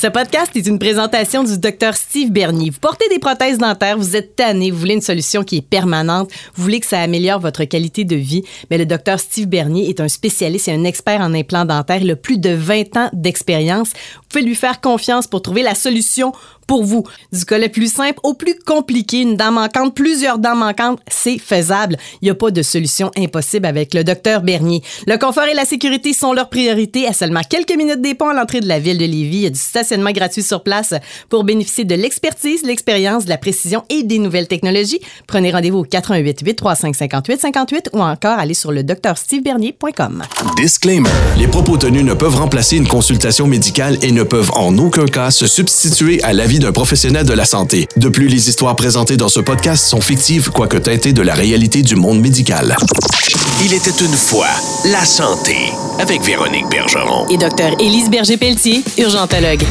Ce podcast est une présentation du docteur Steve Bernier. Vous portez des prothèses dentaires, vous êtes tanné, vous voulez une solution qui est permanente, vous voulez que ça améliore votre qualité de vie. Mais le docteur Steve Bernier est un spécialiste et un expert en implants dentaires. Il a plus de 20 ans d'expérience. Vous pouvez lui faire confiance pour trouver la solution pour vous. Du collet plus simple au plus compliqué, une dent manquante, plusieurs dents manquantes, c'est faisable. Il n'y a pas de solution impossible avec le docteur Bernier. Le confort et la sécurité sont leurs priorités. À seulement quelques minutes des ponts à l'entrée de la ville de Lévis, il y a du stationnement gratuit sur place pour bénéficier de l'expertise, l'expérience, de la précision et des nouvelles technologies. Prenez rendez-vous au 88 835 58 58 ou encore allez sur le docteurstevebernier.com. Disclaimer. Les propos tenus ne peuvent remplacer une consultation médicale et ne peuvent en aucun cas se substituer à l'avis d'un professionnel de la santé. De plus, les histoires présentées dans ce podcast sont fictives, quoique teintées de la réalité du monde médical. Il était une fois la santé avec Véronique Bergeron. Et docteur Élise Berger-Pelletier, urgentologue.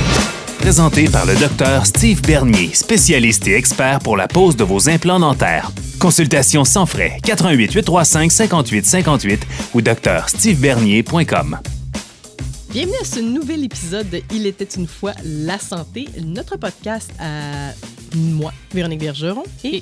Présenté par le docteur Steve Bernier, spécialiste et expert pour la pose de vos implants dentaires. Consultation sans frais 88 835 58 58 ou docteurstevebernier.com. Bienvenue à ce nouvel épisode de Il était une fois la santé, notre podcast à moi, Véronique Bergeron, et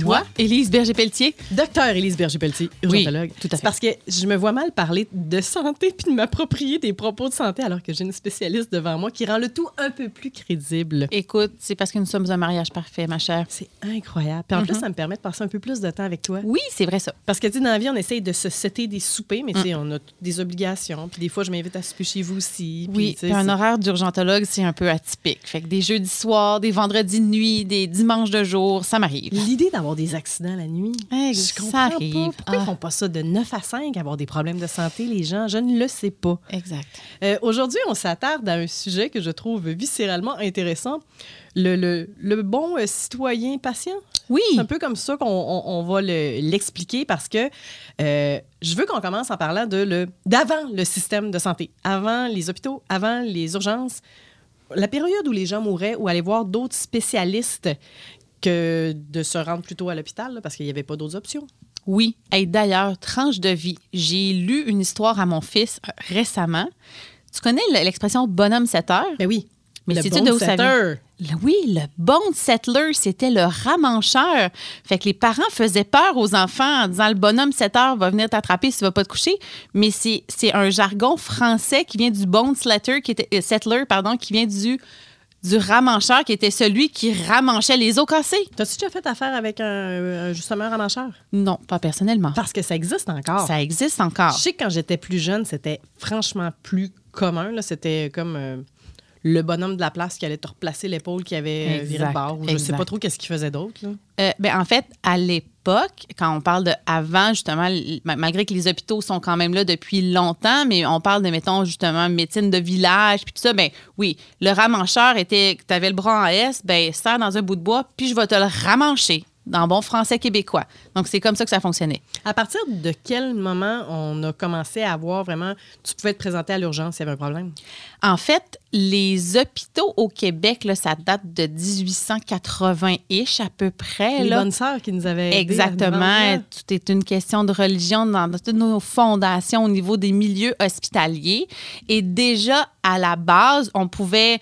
Toi, Élise Berger-Pelletier. Docteur Élise Berger-Pelletier, Oui, urgentologue. tout à fait. Parce que je me vois mal parler de santé puis de m'approprier des propos de santé alors que j'ai une spécialiste devant moi qui rend le tout un peu plus crédible. Écoute, c'est parce que nous sommes un mariage parfait, ma chère. C'est incroyable. Puis en plus, Mhm. ça me permet de passer un peu plus de temps avec toi. Oui, c'est vrai ça. Parce que, tu sais, dans la vie, on essaye de se setter des soupers, mais tu sais, on a des obligations. Puis des fois, je m'invite à souper chez vous aussi. Oui, puis un horaire d'urgentologue, c'est un peu atypique. Fait que des jeudis soirs, des vendredis de nuit, des dimanches de jour, ça m'arrive. L'idée d'avoir des accidents la nuit, Hey, je ça comprends arrive. pas. Pourquoi Ah. ils font pas ça de 9 à 5, avoir des problèmes de santé, les gens? Je ne le sais pas. Exact. Euh, Aujourd'hui, on s'attarde à un sujet que je trouve viscéralement intéressant, le, le- le bon euh, citoyen patient. Oui. C'est un peu comme ça qu'on on- on va le- l'expliquer parce que euh, je veux qu'on commence en parlant de d'avant le système de santé, avant les hôpitaux, avant les urgences, la période où les gens mouraient ou allaient voir d'autres spécialistes que de se rendre plutôt à l'hôpital parce qu'il n'y avait pas d'autres options. Oui. Et d'ailleurs, tranche de vie. J'ai lu une histoire à mon fils euh, récemment. Tu connais le- l'expression bonhomme 7 heures? Ben oui. Mais le sais-tu bon de où setter. Oui, le bon settler, c'était le ramancheur. Fait que les parents faisaient peur aux enfants en disant le bonhomme 7 heures va venir t'attraper si tu vas pas te coucher. Mais c'est c'est un jargon français qui vient du bon settler, qui était, euh, settler, pardon, qui vient du, du ramancheur, qui était celui qui ramanchait les os cassés. T'as-tu déjà fait affaire avec un, un- justement un ramancheur? Non, pas personnellement. Parce que ça existe encore. Ça existe encore. Je sais que quand j'étais plus jeune, c'était franchement plus commun. C'était comme euh, le bonhomme de la place qui allait te replacer l'épaule qui avait viré de bord. ou Je sais exact. pas trop qu'est-ce qu'il faisait d'autre. Euh, ben, en fait, à l'époque, quand on parle de avant, justement, malgré que les hôpitaux sont quand même là depuis longtemps, mais on parle de, mettons, justement, médecine de village, puis tout ça, ben oui, le ramancheur était, tu avais le bras en S, ben serre dans un bout de bois, puis je vais te le ramancher, dans bon français québécois. Donc, c'est comme ça que ça fonctionnait. À partir de quel moment on a commencé à avoir vraiment. Tu pouvais te présenter à l'urgence s'il y avait un problème? En fait, les hôpitaux au Québec, là, ça date de 1880-ish à peu près. Les là. bonnes sœurs qui nous avaient. aidés Exactement. Tout est une question de religion dans toutes nos fondations au niveau des milieux hospitaliers. Et déjà, à la base, on pouvait,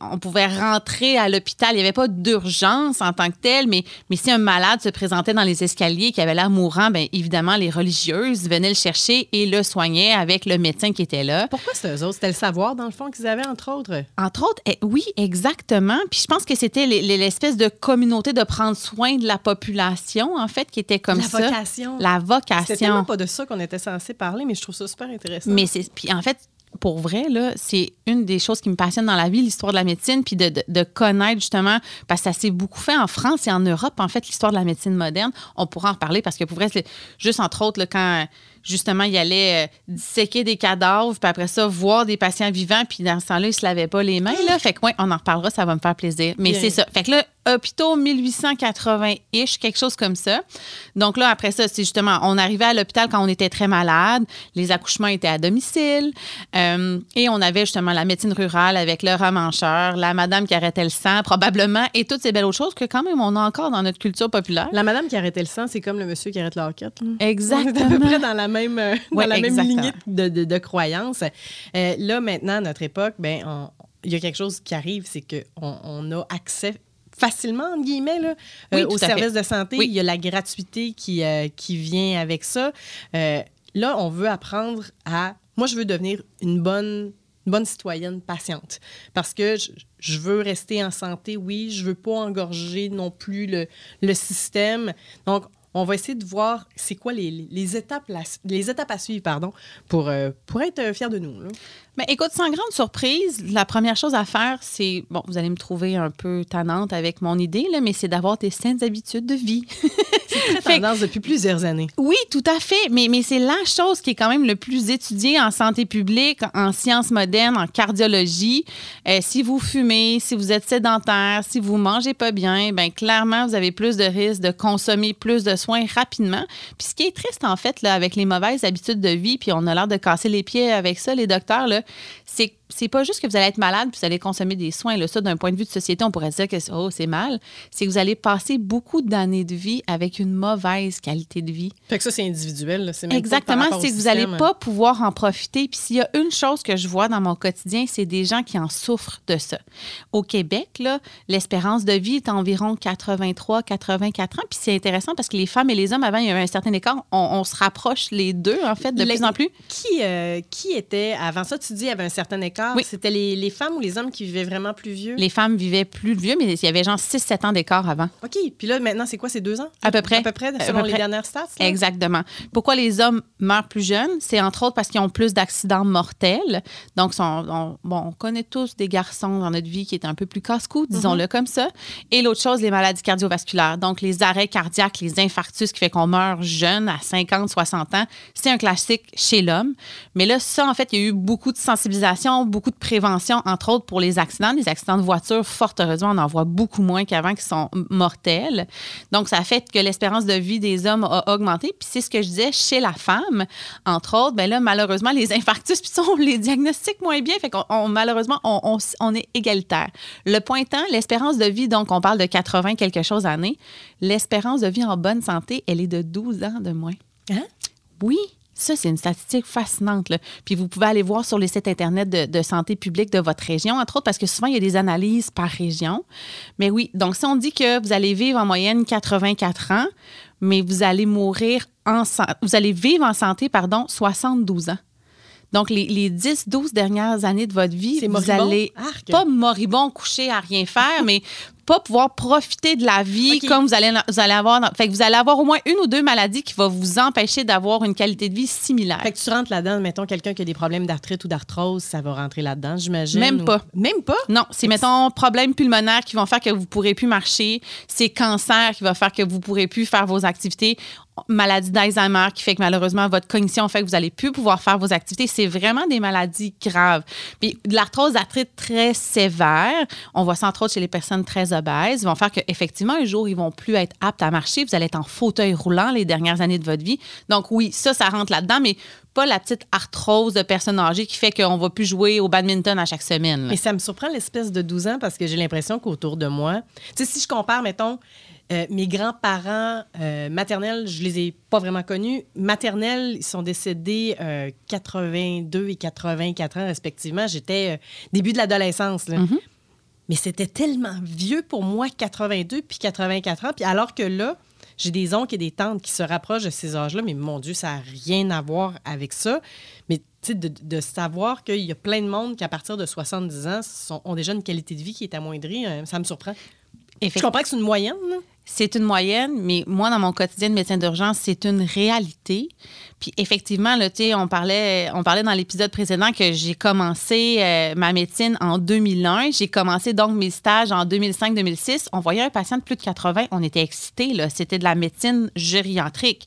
on pouvait rentrer à l'hôpital. Il n'y avait pas d'urgence en tant que telle, mais, mais si un malade se présentait dans les escaliers qui avait l'air mourant, bien évidemment, les religieuses venaient le chercher et le soignaient avec le médecin qui était là. Pourquoi c'est eux autres? C'était le savoir, dans le fond, qu'ils avaient, entre autres? Entre autres, eh, oui, exactement. Puis je pense que c'était les- les- l'espèce de communauté de prendre soin de la population, en fait, qui était comme la ça. vocation. La C'était tellement vocation. pas de ça qu'on était censé parler, mais je trouve ça super intéressant. Mais c'est. Puis en fait, pour vrai, là, c'est une des choses qui me passionne dans la vie, l'histoire de la médecine, puis de, de- de connaître justement, parce que ça s'est beaucoup fait en France et en Europe, en fait, l'histoire de la médecine moderne. On pourra en reparler parce que pour vrai, c'est juste entre autres, là, quand justement, il allait euh, disséquer des cadavres, puis après ça, voir des patients vivants, puis dans ce temps-là, il ne se lavait pas les mains. Là. Fait que, ouais, on en reparlera, ça va me faire plaisir. Mais c'est ça. Fait que là, hôpitaux 1880-ish, quelque chose comme ça. Donc là, après ça, c'est justement, on arrivait à l'hôpital quand on était très malade, les accouchements étaient à domicile, euh, et on avait justement la médecine rurale avec le ramancheur, la madame qui arrêtait le sang, probablement, et toutes ces belles autres choses que quand même on a encore dans notre culture populaire. La madame qui arrêtait le sang, c'est comme le monsieur qui arrête la. On est à peu Exactement. près dans la même, euh, dans la même lignée de, de, de croyances. Euh, là, maintenant, à notre époque, ben, il y a quelque chose qui arrive, c'est qu'on on a accès facilement, entre guillemets, là, Oui, euh, fait. services de santé. Oui. Il y a la gratuité qui, qui vient avec ça. Là, on veut apprendre à... Moi, je veux devenir une bonne, une bonne citoyenne patiente parce que je, je veux rester en santé, oui. Je veux pas engorger non plus le, le système. Donc, on va essayer de voir c'est quoi les, étapes, à suivre pardon, pour, euh, être fiers de nous. Mais écoute, sans grande surprise, la première chose à faire, c'est, bon, vous allez me trouver un peu tannante avec mon idée, là, mais c'est d'avoir des saines habitudes de vie. Que- tendance depuis plusieurs années. Oui, tout à fait, mais, mais c'est la chose qui est quand même le plus étudiée en santé publique, en sciences modernes, en cardiologie. Euh, si vous fumez, si vous êtes sédentaire, si vous mangez pas bien, ben clairement, vous avez plus de risques de consommer plus de soins rapidement. Puis ce qui est triste, en fait, là, avec les mauvaises habitudes de vie, puis on a l'air de casser les pieds avec ça, les docteurs, là, c'est c'est pas juste que vous allez être malade puis vous allez consommer des soins. Là, ça, d'un point de vue de société, on pourrait dire que oh, c'est mal. C'est que vous allez passer beaucoup d'années de vie avec une mauvaise qualité de vie. Fait que ça, c'est individuel. là. C'est même Exactement, c'est que vous n'allez pas pouvoir en profiter. Puis s'il y a une chose que je vois dans mon quotidien, c'est des gens qui en souffrent de ça. Au Québec, là, l'espérance de vie est environ 83, 84 ans. Puis c'est intéressant parce que les femmes et les hommes, avant, il y avait un certain écart. On, on se rapproche les deux, en fait, de plus en plus. Qui, euh, qui était, avant ça, tu dis, il y avait un certain écart. Oui. C'était les, les femmes ou les hommes qui vivaient vraiment plus vieux? Les femmes vivaient plus vieux, mais il y avait genre 6-7 ans d'écart avant. OK. Puis là, maintenant, c'est quoi? C'est deux ans? À peu près. À peu près, selon peu les dernières stats? là? Exactement. Pourquoi les hommes meurent plus jeunes? C'est entre autres parce qu'ils ont plus d'accidents mortels. Donc, sont- on, bon, on connaît tous des garçons dans notre vie qui étaient un peu plus casse-cou, disons-le comme ça. Et l'autre chose, les maladies cardiovasculaires. Donc, les arrêts cardiaques, les infarctus qui fait qu'on meurt jeune à 50, 60 ans, c'est un classique chez l'homme. Mais là, ça, en fait, il y a eu beaucoup de sensibilisation, beaucoup de prévention, entre autres pour les accidents. Les accidents de voiture, fort heureusement, on en voit beaucoup moins qu'avant qui sont mortels. Donc, ça a fait que l'espérance de vie des hommes a augmenté. Puis c'est ce que je disais chez la femme, entre autres. Ben là, malheureusement, les infarctus, puis on les diagnostique moins bien. Fait qu'on on- malheureusement, on, on s- on est égalitaire. Le point étant, l'espérance de vie, donc on parle de 80 quelque chose années. L'espérance de vie en bonne santé, elle est de 12 ans de moins. Hein? Oui. Ça, c'est une statistique fascinante. là. Puis vous pouvez aller voir sur les sites Internet de, de santé publique de votre région, entre autres, parce que souvent, il y a des analyses par région. Mais oui, donc si on dit que vous allez vivre en moyenne 84 ans, mais vous allez mourir en vous allez vivre en santé, pardon, 72 ans. Donc, les, les 10-12 dernières années de votre vie, vous moribond? allez Arc. pas moribond couché à rien faire, mais pas pouvoir profiter de la vie comme vous allez, vous allez avoir. dans- fait que vous allez avoir au moins une ou deux maladies qui vont vous empêcher d'avoir une qualité de vie similaire. Fait que tu rentres là-dedans, mettons quelqu'un qui a des problèmes d'arthrite ou d'arthrose, ça va rentrer là-dedans, j'imagine. Même ou- pas. Même pas? Non, c'est, mettons, problèmes pulmonaires qui vont faire que vous ne pourrez plus marcher. C'est cancer qui va faire que vous ne pourrez plus faire vos activités. Maladie d'Alzheimer qui fait que malheureusement, votre cognition fait que vous n'allez plus pouvoir faire vos activités. C'est vraiment des maladies graves. Puis de l'arthrose d'arthrite très sévère, on voit ça entre autres chez les personnes très obèses, vont faire qu'effectivement, un jour, ils vont plus être aptes à marcher. Vous allez être en fauteuil roulant les dernières années de votre vie. Donc oui, ça, ça rentre là-dedans, mais pas la petite arthrose de personnes âgées qui fait qu'on va plus jouer au badminton à chaque semaine. là. Mais ça me surprend l'espèce de 12 ans parce que j'ai l'impression qu'autour de moi, tu sais, si je compare, mettons, euh, mes grands-parents euh, maternels, je les ai pas vraiment connus. Maternels, ils sont décédés euh, 82 et 84 ans respectivement. J'étais euh, début de l'adolescence. là. Mais c'était tellement vieux pour moi, 82 puis 84 ans. Puis alors que là, j'ai des oncles et des tantes qui se rapprochent de ces âges-là, mais mon Dieu, ça n'a rien à voir avec ça. Mais de, de savoir qu'il y a plein de monde qui, à partir de 70 ans, sont- ont déjà une qualité de vie qui est amoindrie, euh, ça me surprend. Je comprends que c'est une moyenne, là. C'est une moyenne, mais moi, dans mon quotidien de médecin d'urgence, c'est une réalité. Puis effectivement, on parlait, on parlait dans l'épisode précédent que j'ai commencé euh, ma médecine en 2001. J'ai commencé donc mes stages en 2005-2006. On voyait un patient de plus de 80, on était excités. C'était de la médecine gériatrique.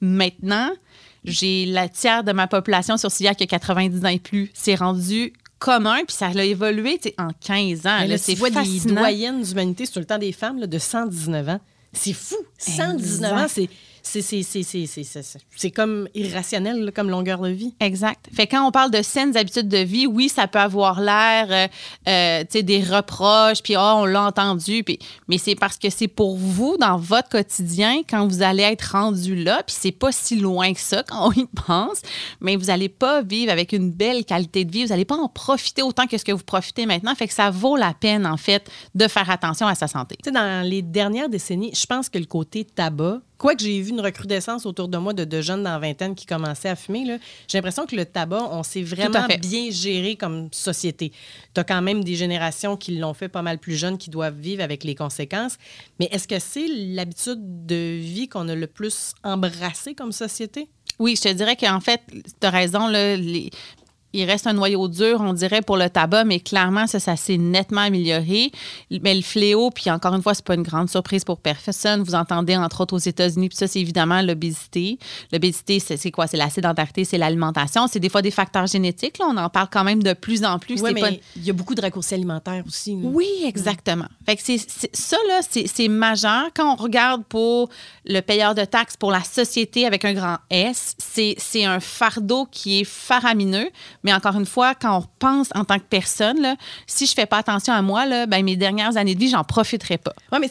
Maintenant, j'ai la tiers de ma population sur CIA qui a 90 ans et plus. C'est rendu commun, puis ça a évolué en 15 ans. Mais là. c'est vois des fascinant. doyennes d'humanité sur le temps des femmes là, de 119 ans. C'est fou. 119 ans, Exact. c'est, c'est c'est- comme irrationnel là, comme longueur de vie. Exact. Fait quand on parle de saines habitudes de vie, oui, ça peut avoir l'air, euh, euh, tu sais, des reproches, puis oh, on l'a entendu, puis mais c'est parce que c'est pour vous dans votre quotidien quand vous allez être rendu là, puis c'est pas si loin que ça quand on y pense, mais vous allez pas vivre avec une belle qualité de vie, vous allez pas en profiter autant que ce que vous profitez maintenant. Fait que ça vaut la peine en fait de faire attention à sa santé. Tu sais, dans les dernières décennies, je pense que le côté tabac, quoique j'ai vu une recrudescence autour de moi de, de jeunes dans la vingtaine qui commençaient à fumer, là, j'ai l'impression que le tabac, on s'est vraiment bien géré comme société. Tu as quand même des générations qui l'ont fait pas mal plus jeunes, qui doivent vivre avec les conséquences. Mais est-ce que c'est l'habitude de vie qu'on a le plus embrassé comme société? Oui, je te dirais qu'en fait, tu as raison, là, les- il reste un noyau dur, on dirait, pour le tabac, mais clairement, ça, ça s'est nettement amélioré. Mais le fléau, puis encore une fois, c'est pas une grande surprise pour personne. Vous entendez, entre autres, aux États-Unis, puis ça, c'est évidemment l'obésité. L'obésité, c'est quoi? C'est la sédentarité, c'est l'alimentation. C'est des fois des facteurs génétiques. Là. On en parle quand même de plus en plus. Oui, mais pas- il y a beaucoup de raccourcis alimentaires aussi. là. oui, exactement. Fait que c'est, c'est- ça, là, c'est, c'est majeur. Quand on regarde pour le payeur de taxes, pour la société avec un grand S, c'est, c'est un fardeau qui est faramineux. Mais encore une fois, quand on pense en tant que personne, si je fais pas attention à moi, ben, mes dernières années de vie, j'en profiterai pas. Oui, mais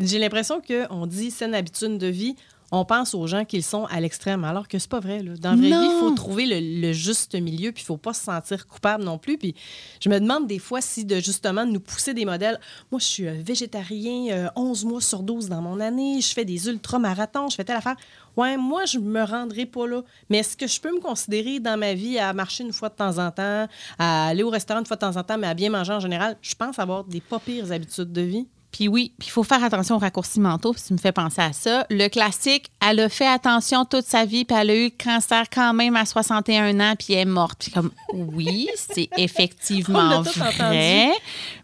j'ai l'impression qu'on dit saine habitude de vie, on pense aux gens qui sont à l'extrême, alors que c'est pas vrai. Là. Dans la vraie Non. vie, il faut trouver le, le juste milieu, puis il faut pas se sentir coupable non plus. Puis je me demande des fois si de justement nous pousser des modèles. Moi, je suis euh, végétarien euh, 11 mois sur 12 dans mon année, je fais des ultramarathons, je fais telle affaire. Ouais, moi, je me rendrai pas là. Mais est-ce que je peux me considérer dans ma vie à marcher une fois de temps en temps, à aller au restaurant une fois de temps en temps, mais à bien manger en général? Je pense avoir des pas pires habitudes de vie. Puis oui, puis il faut faire attention aux raccourcis mentaux, si tu me fais penser à ça. Le classique, elle a fait attention toute sa vie, puis elle a eu le cancer quand même à 61 ans, puis elle est morte. Puis comme, oui, c'est effectivement vrai.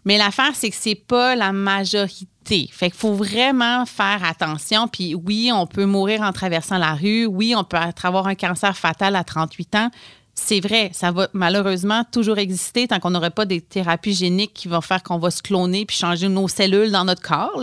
Mais l'affaire, c'est que c'est pas la majorité. Fait qu'il faut vraiment faire attention. Puis oui, on peut mourir en traversant la rue. Oui, on peut avoir un cancer fatal à 38 ans. C'est vrai, ça va malheureusement toujours exister tant qu'on n'aurait pas des thérapies géniques qui vont faire qu'on va se cloner puis changer nos cellules dans notre corps.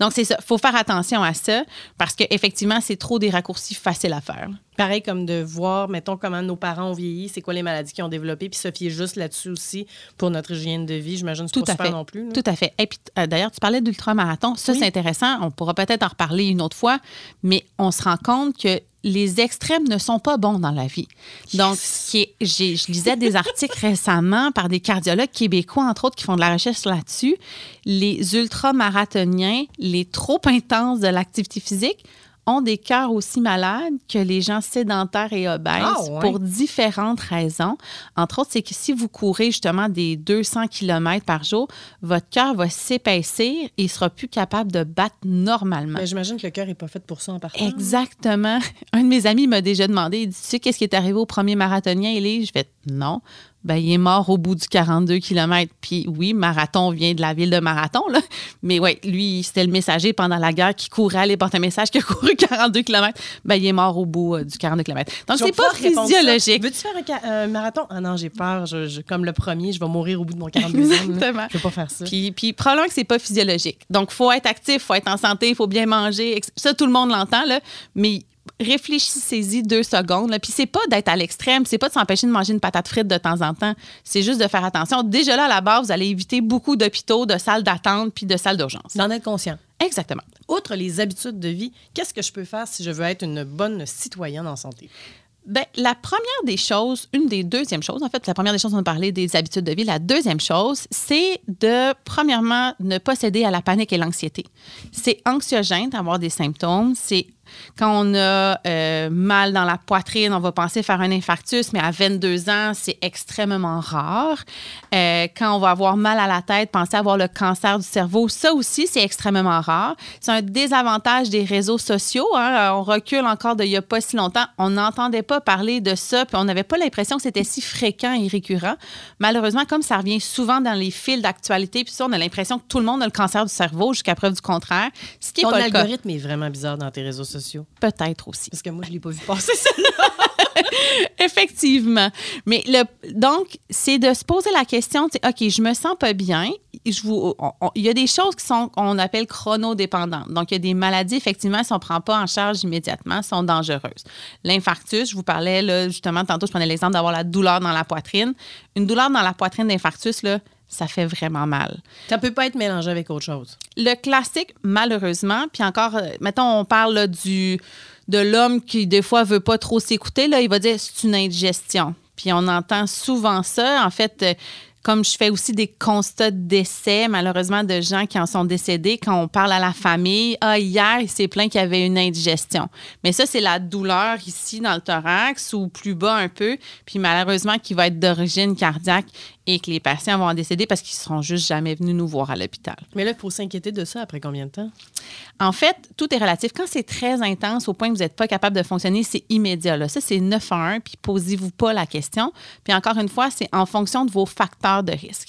Donc, c'est ça. faut faire attention à ça parce qu'effectivement, c'est trop des raccourcis faciles à faire. Pareil comme de voir, mettons, comment nos parents ont vieilli, c'est quoi les maladies qu'ils ont développées, puis se fier juste là-dessus aussi pour notre hygiène de vie. J'imagine que c'est pas super fait. non plus. là. Tout à fait. Et puis, euh, d'ailleurs, tu parlais d'ultramarathon. Ça, Oui. c'est intéressant. On pourra peut-être en reparler une autre fois, mais on se rend compte que les extrêmes ne sont pas bons dans la vie. Donc, ce qui est- j'ai- je lisais des articles récemment par des cardiologues québécois, entre autres, qui font de la recherche là-dessus. Les ultramarathoniens, les trop intenses de l'activité physique, ont des cœurs aussi malades que les gens sédentaires et obèses Ah, ouais. pour différentes raisons. Entre autres, c'est que si vous courez justement des 200 km par jour, votre cœur va s'épaissir et il sera plus capable de battre normalement. Mais j'imagine que le cœur n'est pas fait pour ça en partant. Exactement. Un de mes amis m'a déjà demandé, il dit, tu sais qu'est-ce qui est arrivé au premier marathonien, Élise? Je fais, non. Ben, il est mort au bout du 42 km. Puis oui, marathon vient de la ville de Marathon, là. Mais oui, lui, c'était le messager pendant la guerre qui courait aller porter un message qui a couru 42 km. Ben, il est mort au bout euh, du 42 km. Donc, c'est pas physiologique. Veux-tu faire un, un marathon? Ah non, j'ai peur. Je- je- comme le premier, je vais mourir au bout de mon 42 ans. Exactement. Je vais pas faire ça. Puis, puis probablement que c'est pas physiologique. Donc, faut être actif, faut être en santé, faut bien manger. Ça, tout le monde l'entend, là. Mais réfléchissez-y deux secondes. là. Puis c'est pas d'être à l'extrême, c'est pas de s'empêcher de manger une patate frite de temps en temps. C'est juste de faire attention. Déjà là, à la base, vous allez éviter beaucoup d'hôpitaux, de salles d'attente puis de salles d'urgence. D'en être conscient. Exactement. Outre les habitudes de vie, qu'est-ce que je peux faire si je veux être une bonne citoyenne en santé? Ben, la première des choses, une des deuxièmes choses, en fait, la première des choses, on a parlé des habitudes de vie. La deuxième chose, c'est de, premièrement, ne pas céder à la panique et l'anxiété. C'est anxiogène d'avoir des symptômes. C'est quand on a euh, mal dans la poitrine, on va penser faire un infarctus, mais à 22 ans, c'est extrêmement rare. Euh, quand on va avoir mal à la tête, penser avoir le cancer du cerveau, ça aussi, c'est extrêmement rare. C'est un désavantage des réseaux sociaux. hein. On recule encore d'il n'y a pas si longtemps. On n'entendait pas parler de ça, puis on n'avait pas l'impression que c'était si fréquent et récurrent. Malheureusement, comme ça revient souvent dans les fils d'actualité, puis ça, on a l'impression que tout le monde a le cancer du cerveau jusqu'à preuve du contraire, ce qui est Ton pas le cas. algorithme est vraiment bizarre dans tes réseaux sociaux. Sociaux. Peut-être aussi. Parce que moi, je l'ai pas vu passer ça. Effectivement. Mais le, donc, c'est de se poser la question, OK, je me sens pas bien. Je vous, on- on- il y a des choses qui sont, qu'on appelle chronodépendantes. Donc, il y a des maladies, effectivement, si on ne prend pas en charge immédiatement, sont dangereuses. L'infarctus, je vous parlais, là, justement, tantôt, je prenais l'exemple d'avoir la douleur dans la poitrine. Une douleur dans la poitrine d'infarctus, là, ça fait vraiment mal. Ça peut pas être mélangé avec autre chose. Le classique, malheureusement, puis encore, euh, mettons, on parle là, du, de l'homme qui, des fois, veut pas trop s'écouter, là, il va dire c'est une indigestion. Puis on entend souvent ça. En fait, euh, comme je fais aussi des constats de décès, malheureusement, de gens qui en sont décédés, quand on parle à la famille, ah, hier, il s'est plaint qu'il y avait une indigestion. Mais ça, c'est la douleur ici dans le thorax ou plus bas un peu, puis malheureusement, qui va être d'origine cardiaque et que les patients vont en décéder parce qu'ils ne seront juste jamais venus nous voir à l'hôpital. Mais là, il faut s'inquiéter de ça après combien de temps? En fait, tout est relatif. Quand c'est très intense au point que vous n'êtes pas capable de fonctionner, c'est immédiat. Là. Ça, c'est 9 à 1, puis posez-vous pas la question. Puis encore une fois, c'est en fonction de vos facteurs de risque.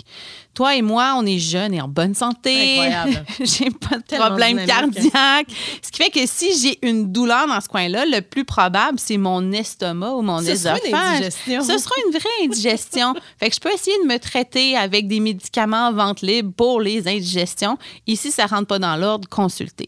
Toi et moi, on est jeunes et en bonne santé. Incroyable. j'ai pas de Tellement problème dynamique. cardiaque. Ce qui fait que si j'ai une douleur dans ce coin-là, le plus probable, c'est mon estomac ou mon Ce sera une œsophage. indigestion. Ce sera une vraie indigestion. fait que je peux essayer de me traiter avec des médicaments en vente libre pour les indigestions. Ici, ça rentre pas dans l'ordre, consultez.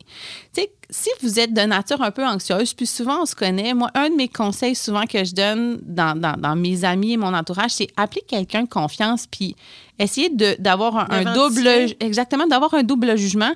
Tu sais, si vous êtes de nature un peu anxieuse, puis souvent on se connaît, moi, un de mes conseils souvent que je donne dans, dans- dans mes amis et mon entourage, c'est appeler quelqu'un de confiance, puis essayer d'avoir un, double, exactement, d'avoir un double jugement.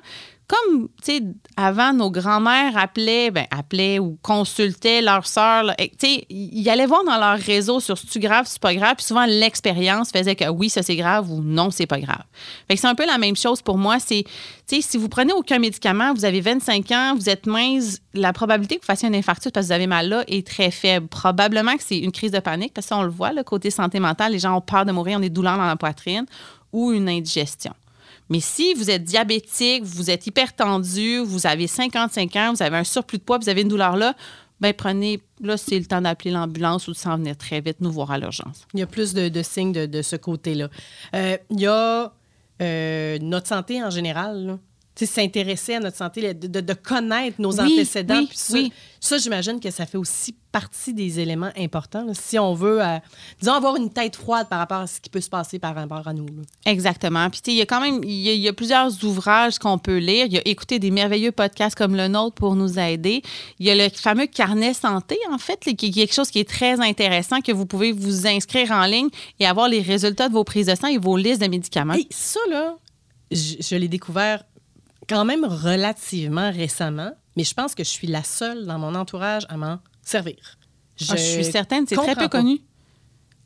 Comme, tu sais, avant, nos grands-mères appelaient, ben, appelaient ou consultaient leur sœur. là, et, Tu sais, ils allaient voir dans leur réseau sur c'est-tu grave, c'est pas grave. Puis souvent, l'expérience faisait que oui, ça c'est grave ou non, c'est pas grave. Fait que c'est un peu la même chose pour moi. C'est, tu sais, si vous prenez aucun médicament, vous avez 25 ans, vous êtes mince, la probabilité que vous fassiez un infarctus parce que vous avez mal là est très faible. Probablement que c'est une crise de panique parce qu'on le voit, le côté santé mentale, les gens ont peur de mourir, ont des douleurs dans la poitrine ou une indigestion. Mais si vous êtes diabétique, vous êtes hypertendu, vous avez 55 ans, vous avez un surplus de poids, vous avez une douleur là, ben prenez, là, c'est le temps d'appeler l'ambulance ou de s'en venir très vite nous voir à l'urgence. Il y a plus de, signes de, ce côté-là. Euh, il y a euh, notre santé en général. S'intéresser à notre santé, de, de- de connaître nos Oui, antécédents. oui, puis ça, oui. ça, j'imagine que ça fait aussi partie des éléments importants. là. Si on veut, euh, disons, avoir une tête froide par rapport à ce qui peut se passer par rapport à nous. là. Exactement. Puis, tu sais, il y a quand même, y a, il y a plusieurs ouvrages qu'on peut lire. Il y a écouter des merveilleux podcasts comme le nôtre pour nous aider. Il y a le fameux carnet santé, en fait, là, qui est quelque chose qui est très intéressant, que vous pouvez vous inscrire en ligne et avoir les résultats de vos prises de sang et vos listes de médicaments. Et ça, là, je, je l'ai découvert quand même relativement récemment, mais je pense que je suis la seule dans mon entourage à m'en servir. Ah, je suis certaine, c'est très peu connu.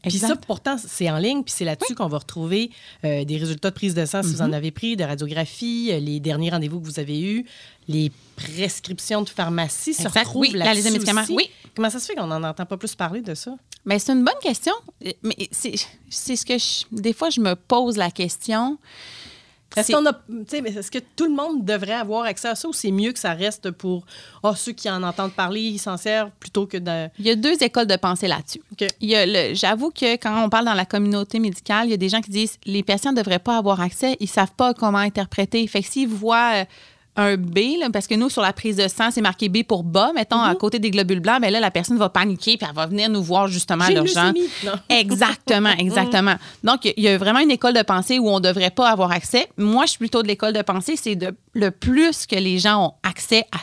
Puis ça, pourtant, c'est en ligne, puis c'est là-dessus qu'on va retrouver euh, des résultats de prise de sang si vous en avez pris, de radiographie, euh, les derniers rendez-vous que vous avez eus, les prescriptions de pharmacie se Exact. retrouvent Oui, la liste là-dessus médicaments. aussi. Oui. Comment ça se fait qu'on n'en entend pas plus parler de ça? Mais c'est une bonne question. Euh, Mais c'est c'est ce que je- des fois je me pose la question. Est-ce qu'on a, mais est-ce que tout le monde devrait avoir accès à ça ou c'est mieux que ça reste pour ah, ceux qui en entendent parler, ils s'en servent plutôt que de. Il y a deux écoles de pensée là-dessus. OK. Il y a le- J'avoue que quand on parle dans la communauté médicale, il y a des gens qui disent les patients ne devraient pas avoir accès, ils savent pas comment interpréter. Fait que s'ils voient euh, un B, là, parce que nous, sur la prise de sang, c'est marqué B pour bas, mettons, à côté des globules blancs, mais là, la personne va paniquer puis elle va venir nous voir justement à l'urgence. leucémie. Non. Exactement, exactement. Donc, il y a vraiment une école de pensée où on ne devrait pas avoir accès. Moi, je suis plutôt de l'école de pensée, c'est de le plus que les gens ont accès à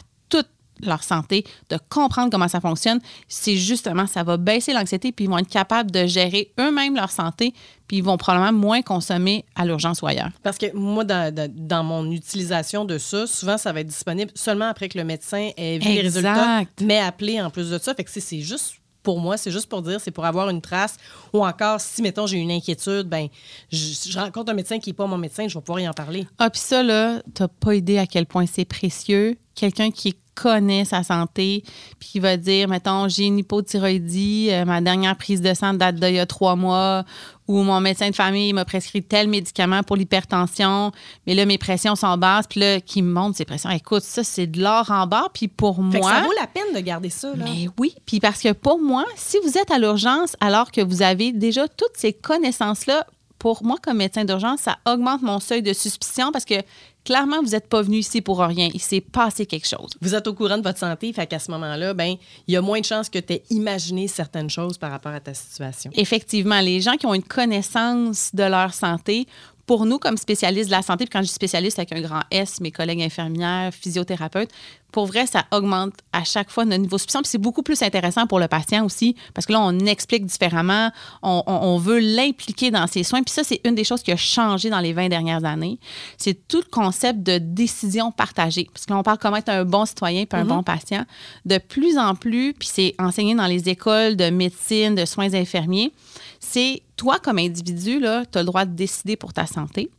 leur santé, de comprendre comment ça fonctionne, c'est justement, ça va baisser l'anxiété, puis ils vont être capables de gérer eux-mêmes leur santé, puis ils vont probablement moins consommer à l'urgence ou ailleurs. Parce que moi, dans, dans- mon utilisation de ça, souvent, ça va être disponible seulement après que le médecin ait vu les résultats, mais appelé en plus de ça. Fait que c'est- c'est juste pour moi, c'est juste pour dire, c'est pour avoir une trace. Ou encore, si, mettons, j'ai une inquiétude, ben je, je rencontre un médecin qui n'est pas mon médecin, je vais pouvoir y en parler. Ah, puis ça, là, t'as pas idée à quel point c'est précieux. Quelqu'un qui connaît sa santé, puis qui va dire, mettons, j'ai une hypothyroïdie, euh, ma dernière prise de sang date d'il y a trois mois, ou mon médecin de famille m'a prescrit tel médicament pour l'hypertension, mais là, mes pressions sont basses, puis là, qui me montre ses pressions. Écoute, ça, c'est de l'or en barre, puis pour Fait que moi... ça vaut la peine de garder ça. Là. Mais oui, puis parce que pour moi, si vous êtes à l'urgence alors que vous avez déjà toutes ces connaissances-là, pour moi, comme médecin d'urgence, ça augmente mon seuil de suspicion parce que clairement, vous n'êtes pas venu ici pour rien. Il s'est passé quelque chose. Vous êtes au courant de votre santé, fait qu'à ce moment-là, ben, il y a moins de chances que tu aies imaginé certaines choses par rapport à ta situation. Effectivement, les gens qui ont une connaissance de leur santé pour nous, comme spécialistes de la santé, puis quand je dis spécialiste avec un grand S, mes collègues infirmières, physiothérapeutes, pour vrai, ça augmente à chaque fois notre niveau de suspicion. Puis c'est beaucoup plus intéressant pour le patient aussi, parce que là, on explique différemment, on, on veut l'impliquer dans ses soins. Puis ça, c'est une des choses qui a changé dans les 20 dernières années. C'est tout le concept de décision partagée. Parce que là, on parle comment être un bon citoyen puis un bon patient. De plus en plus, puis c'est enseigné dans les écoles de médecine, de soins infirmiers, c'est toi, comme individu, tu as le droit de décider pour ta santé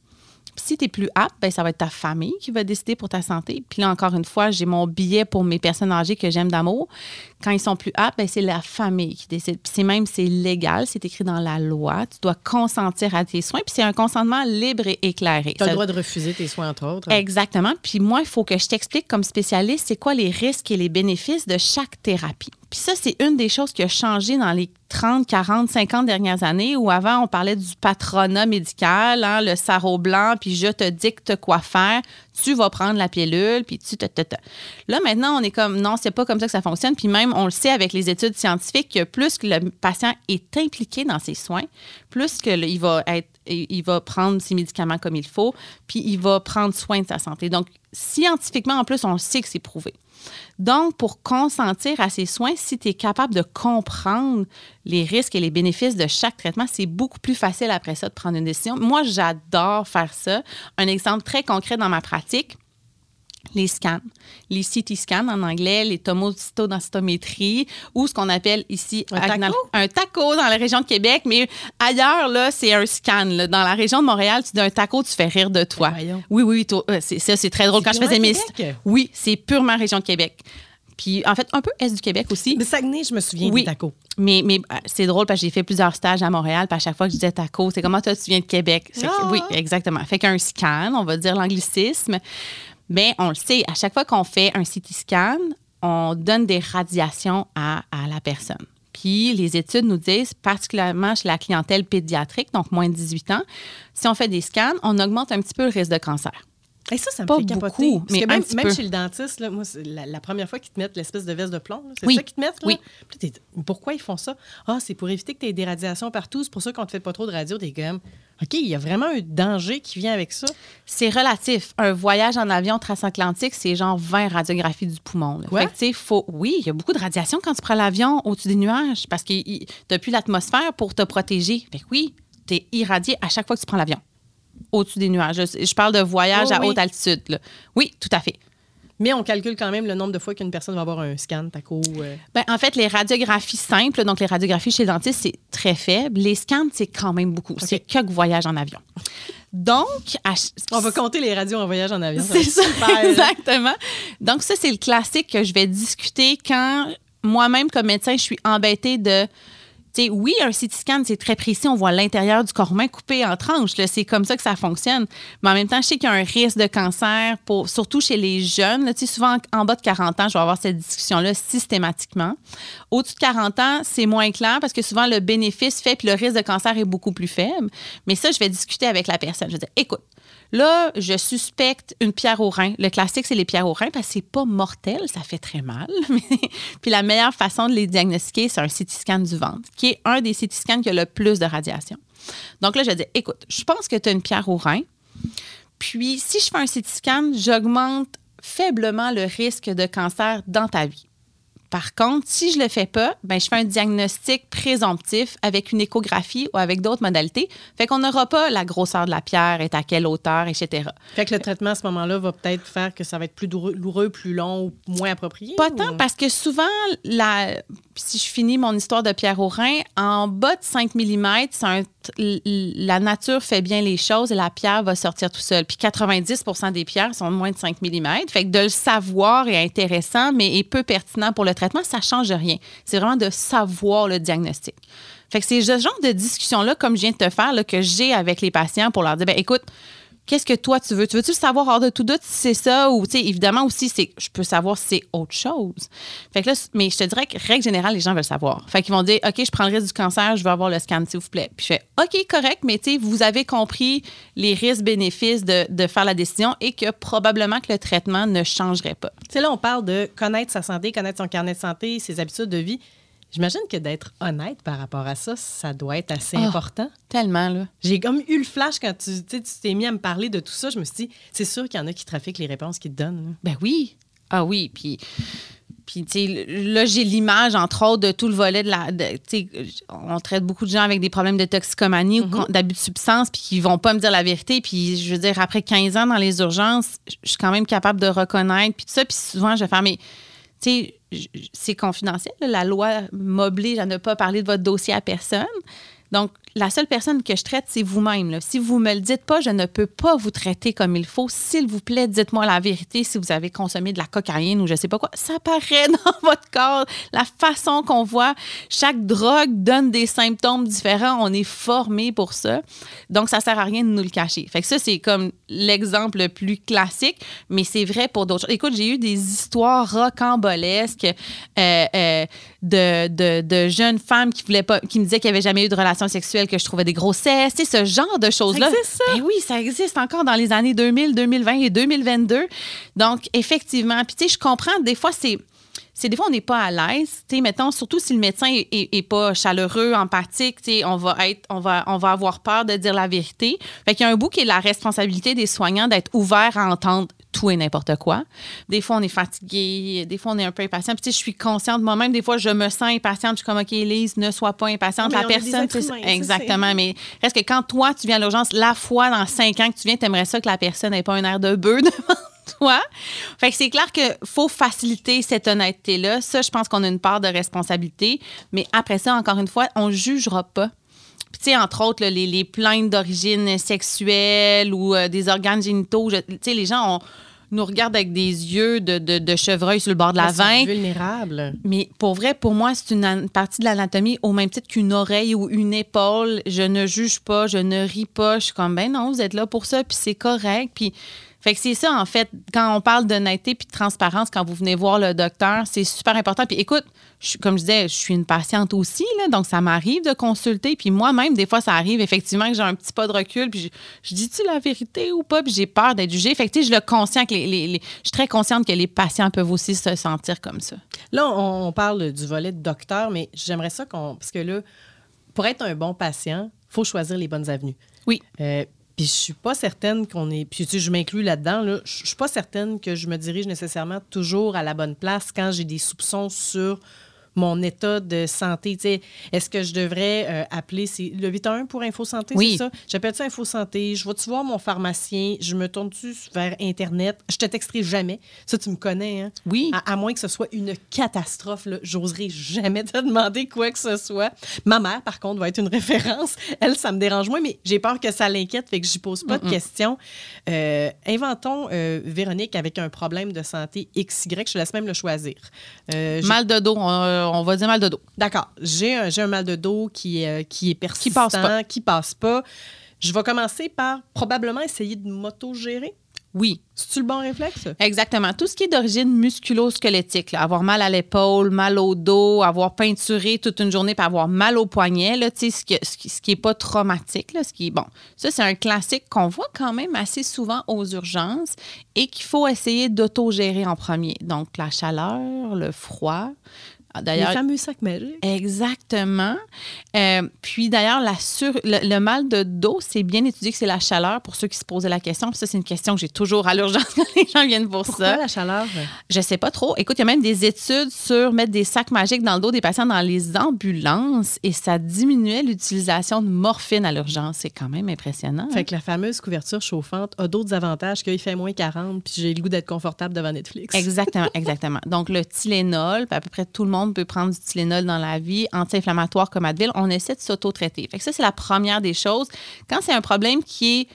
si tu es plus apte, ben, ça va être ta famille qui va décider pour ta santé. Puis là, encore une fois, j'ai mon billet pour mes personnes âgées que j'aime d'amour. Quand ils sont plus aptes, ben, c'est la famille qui décide. Puis c'est même, c'est légal, c'est écrit dans la loi. Tu dois consentir à tes soins. Puis c'est un consentement libre et éclairé. Tu as le droit de refuser tes soins, entre autres. Exactement. Puis moi, il faut que je t'explique comme spécialiste, c'est quoi les risques et les bénéfices de chaque thérapie. Puis ça, c'est une des choses qui a changé dans les 30, 40, 50 dernières années, où avant, on parlait du patronat médical, hein, le sarreau blanc, puis je te dicte quoi faire, tu vas prendre la pilule, puis tu te, te, te. Là, maintenant, on est comme, non, c'est pas comme ça que ça fonctionne. Puis même, on le sait avec les études scientifiques, que plus le patient est impliqué dans ses soins, plus qu'il va être il va prendre ses médicaments comme il faut, puis il va prendre soin de sa santé. Donc, scientifiquement, en plus, on sait que c'est prouvé. Donc, pour consentir à ces soins, si tu es capable de comprendre les risques et les bénéfices de chaque traitement, c'est beaucoup plus facile après ça de prendre une décision. Moi, j'adore faire ça. Un exemple très concret dans ma pratique, les scans, les CT scans en anglais, les tomocystodensitométrie ou ce qu'on appelle ici un taco? un taco dans la région de Québec, mais ailleurs, là, c'est un scan. Dans la région de Montréal, tu dis un taco, tu fais rire de toi. Oui, oui, euh, c'est, ça, c'est très drôle. Quand je faisais mes. Oui, c'est purement région de Québec. Puis, en fait, un peu est du Québec aussi. Mais Saguenay, je me souviens oui, des tacos. Mais, mais euh, c'est drôle parce que j'ai fait plusieurs stages à Montréal. Puis à chaque fois que je disais taco, c'est comment toi, tu viens de Québec? Ah! oui, exactement. Fait qu'un scan, on va dire l'anglicisme. Mais on le sait, à chaque fois qu'on fait un CT scan, on donne des radiations à, la personne. Puis les études nous disent, particulièrement chez la clientèle pédiatrique, donc moins de 18 ans, si on fait des scans, on augmente un petit peu le risque de cancer. Et ça, ça me fait capoter. Beaucoup, mais même, même chez le dentiste, là, moi, la, la, première fois qu'ils te mettent l'espèce de veste de plomb, c'est ça qu'ils te mettent? Là? Oui. pourquoi ils font ça? Ah, c'est pour éviter que tu aies des radiations partout. C'est pour ça qu'on ne te fait pas trop de radio. Des comme, OK, il y a vraiment un danger qui vient avec ça? C'est relatif. Un voyage en avion transatlantique, c'est genre 20 radiographies du poumon. Là. Fait faut... Oui, il y a beaucoup de radiation quand tu prends l'avion au-dessus des nuages parce que tu n'as plus l'atmosphère pour te protéger. Fait que oui, tu es irradié à chaque fois que tu prends l'avion au-dessus des nuages. Je, parle de voyage oh à haute altitude. Oui, tout à fait. Mais on calcule quand même le nombre de fois qu'une personne va avoir un scan TACO. Euh. Ben, en fait, les radiographies simples, donc les radiographies chez le dentiste, c'est très faible. Les scans, c'est quand même beaucoup. C'est quelques voyages en avion. Donc, on va compter les radios en voyage en avion. C'est ça, exactement. Donc, ça, c'est le classique que je vais discuter quand moi-même, comme médecin, je suis embêtée de oui, un CT scan, c'est très précis. On voit l'intérieur du corps humain coupé en tranches. C'est comme ça que ça fonctionne. Mais en même temps, je sais qu'il y a un risque de cancer, surtout chez les jeunes. souvent, en, bas de 40 ans, je vais avoir cette discussion-là systématiquement. Au-dessus de 40 ans, c'est moins clair parce que souvent, le bénéfice fait puis le risque de cancer est beaucoup plus faible. Mais ça, je vais discuter avec la personne. Je vais dire, écoute, Là, je suspecte une pierre au rein. Le classique, c'est les pierres au rein parce que c'est pas mortel, ça fait très mal. Puis la meilleure façon de les diagnostiquer, c'est un CT scan du ventre, qui est un des CT scans qui a le plus de radiation. Donc là, je dis, écoute, je pense que tu as une pierre au rein. Puis si je fais un CT scan, j'augmente faiblement le risque de cancer dans ta vie. Par contre, si je ne le fais pas, ben, je fais un diagnostic présomptif avec une échographie ou avec d'autres modalités. Fait qu'on n'aura pas la grosseur de la pierre, est à quelle hauteur, etc. Fait que le traitement à ce moment-là va peut-être faire que ça va être plus douloureux, plus long ou moins approprié? Pas tant, parce que souvent, la, si je finis mon histoire de pierre au rein, en bas de 5 mm, la nature fait bien les choses et la pierre va sortir tout seul. Puis 90% des pierres sont de moins de 5 mm. Fait que de le savoir est intéressant, mais est peu pertinent pour le traitement, ça change rien. C'est vraiment de savoir le diagnostic. Fait que c'est ce genre de discussion-là, comme je viens de te faire, que j'ai avec les patients pour leur dire, ben, écoute, qu'est-ce que toi tu veux? Tu veux-tu le savoir hors de tout doute si c'est ça ou, tu sais, évidemment aussi, c'est, je peux savoir si c'est autre chose. Fait que là, mais je te dirais que, règle générale, les gens veulent savoir. Fait qu'ils vont dire, OK, je prends le risque du cancer, je veux avoir le scan, s'il vous plaît. Puis je fais, OK, correct, mais tu sais, vous avez compris les risques-bénéfices de, de faire la décision et que probablement que le traitement ne changerait pas. Tu sais, là, on parle de connaître sa santé, connaître son carnet de santé, ses habitudes de vie. J'imagine que d'être honnête par rapport à ça, ça doit être assez Ah. important. Tellement, là. J'ai comme eu le flash quand tu sais, tu t'es mis à me parler de tout ça. Je me suis dit, c'est sûr qu'il y en a qui trafiquent les réponses qu'ils te donnent. là. Ben oui. Ah oui, puis... Puis, tu sais, là, j'ai l'image, entre autres, de tout le volet de la. Tu sais, on traite beaucoup de gens avec des problèmes de toxicomanie ou con- d'abus de substances, puis qui vont pas me dire la vérité. Puis, je veux dire, après 15 ans dans les urgences, je suis quand même capable de reconnaître, puis tout ça. Puis, souvent, je vais faire, mais, tu sais, c'est confidentiel. La loi m'oblige à ne pas parler de votre dossier à personne. Donc, la seule personne que je traite, c'est vous-même. Si vous me le dites pas, je ne peux pas vous traiter comme il faut. S'il vous plaît, dites-moi la vérité si vous avez consommé de la cocaïne ou je sais pas quoi. Ça paraît dans votre corps. La façon qu'on voit, chaque drogue donne des symptômes différents. On est formé pour ça. Donc, ça sert à rien de nous le cacher. Fait que ça, c'est comme l'exemple le plus classique, mais c'est vrai pour d'autres choses. Écoute, j'ai eu des histoires rocambolesques euh, euh, de, de, jeunes femmes qui voulaient pas, qui me disaient qu'il n'y jamais eu de relations que je trouvais des grossesses. Tu sais, ce genre de choses-là. existe, ça? Ben oui, ça existe encore dans les années 2000, 2020 et 2022. Donc, effectivement, puis tu sais, je comprends, des fois, c'est c'est des fois on n'est pas à l'aise, tu sais, mettons surtout si le médecin est, est- est pas chaleureux, empathique, tu sais, on va être on va on va avoir peur de dire la vérité. Fait qu'il y a un bout qui est la responsabilité des soignants d'être ouverts à entendre tout et n'importe quoi. Des fois on est fatigué, des fois on est un peu impatient. Puis tu sais, je suis consciente moi-même des fois je me sens impatiente, je suis comme OK, Lise, ne sois pas impatiente, Mais la personne tu humains, exactement, mais reste que quand toi tu viens à l'urgence la fois dans cinq ans que tu viens, t'aimerais ça que la personne n'ait pas un air de bœuf devant toi. Fait que c'est clair qu'il faut faciliter cette honnêteté-là. Ça, je pense qu'on a une part de responsabilité. Mais après ça, encore une fois, on jugera pas. Tu sais, entre autres, là, les, les plaintes d'origine sexuelle ou euh, des organes génitaux, tu sais, les gens nous regardent avec des yeux de, de, de chevreuil sur le bord de la Ils sont veine. vulnérables. Mais pour vrai, pour moi, c'est une partie de l'anatomie au même titre qu'une oreille ou une épaule. Je ne juge pas, je ne ris pas. Je suis comme, ben non, vous êtes là pour ça, puis c'est correct. Puis, fait que c'est ça, en fait, quand on parle d'honnêteté puis de transparence, quand vous venez voir le docteur, c'est super important. Puis écoute, je comme je disais, je suis une patiente aussi, là, donc ça m'arrive de consulter. Puis moi-même, des fois, ça arrive effectivement que j'ai un petit pas de recul, puis je, je dis-tu la vérité ou pas, puis j'ai peur d'être jugée. Fait que, tu sais, je le conscient que les, les- les- je suis très consciente que les patients peuvent aussi se sentir comme ça. Là, on, on parle du volet de docteur, mais j'aimerais ça qu'on. Parce que là, pour être un bon patient, il faut choisir les bonnes avenues. Oui. Euh, puis je suis pas certaine qu'on est. Puis tu sais, je m'inclus là-dedans. Là, je suis pas certaine que je me dirige nécessairement toujours à la bonne place quand j'ai des soupçons sur mon état de santé. Tu sais, Est-ce que je devrais euh, appeler c'est le 811 pour Info Santé, Oui. c'est ça? J'appelle ça Info Santé? Je vais-tu voir mon pharmacien? Je me tourne-tu vers Internet? Je te texterai jamais. Ça, tu me connais, hein? Oui. À, à moins que ce soit une catastrophe, là, j'oserais jamais te demander quoi que ce soit. Ma mère, par contre, va être une référence. Elle, ça me dérange moins, mais j'ai peur que ça l'inquiète, fait que j'y pose pas de questions. Euh, inventons euh, Véronique avec un problème de santé XY. Je te laisse même le choisir. Mal de dos, on, on va dire mal de dos. D'accord. J'ai un, un mal de dos qui, est, euh, qui est persistant, passe pas. qui passe pas. Je vais commencer par probablement essayer de m'auto-gérer. Oui, C'est-tu le bon réflexe? exactement. Tout ce qui est d'origine musculo-squelettique, avoir mal à l'épaule, mal au dos, avoir peinturé toute une journée, puis avoir mal au poignet, là, tu sais, ce qui, ce qui, ce qui est pas traumatique, là, ce qui est bon. Ça, c'est un classique qu'on voit quand même assez souvent aux urgences et qu'il faut essayer d'autogérer en premier. Donc, la chaleur, le froid. Ah, Les D'ailleurs, fameux sacs magiques. Exactement. Euh, puis d'ailleurs, la sur, le, le mal de dos, c'est bien étudié que c'est la chaleur pour ceux qui se posaient la question. Puis ça, c'est une question que j'ai toujours à l'urgence quand les gens viennent pour Pourquoi ça. la chaleur? Je sais pas trop. Écoute, il y a même des études sur mettre des sacs magiques dans le dos des patients dans les ambulances et ça diminuait l'utilisation de morphine à l'urgence. C'est quand même impressionnant. Fait hein? que la fameuse couverture chauffante a d'autres avantages qu'il fait moins 40 puis j'ai le goût d'être confortable devant Netflix. Exactement, exactement. Donc, le Tylenol, puis à peu près tout le monde peut prendre du Tylenol dans la vie, anti-inflammatoire comme Advil. On essaie de s'auto-traiter. Ça, c'est la première des choses. Quand c'est un problème qui est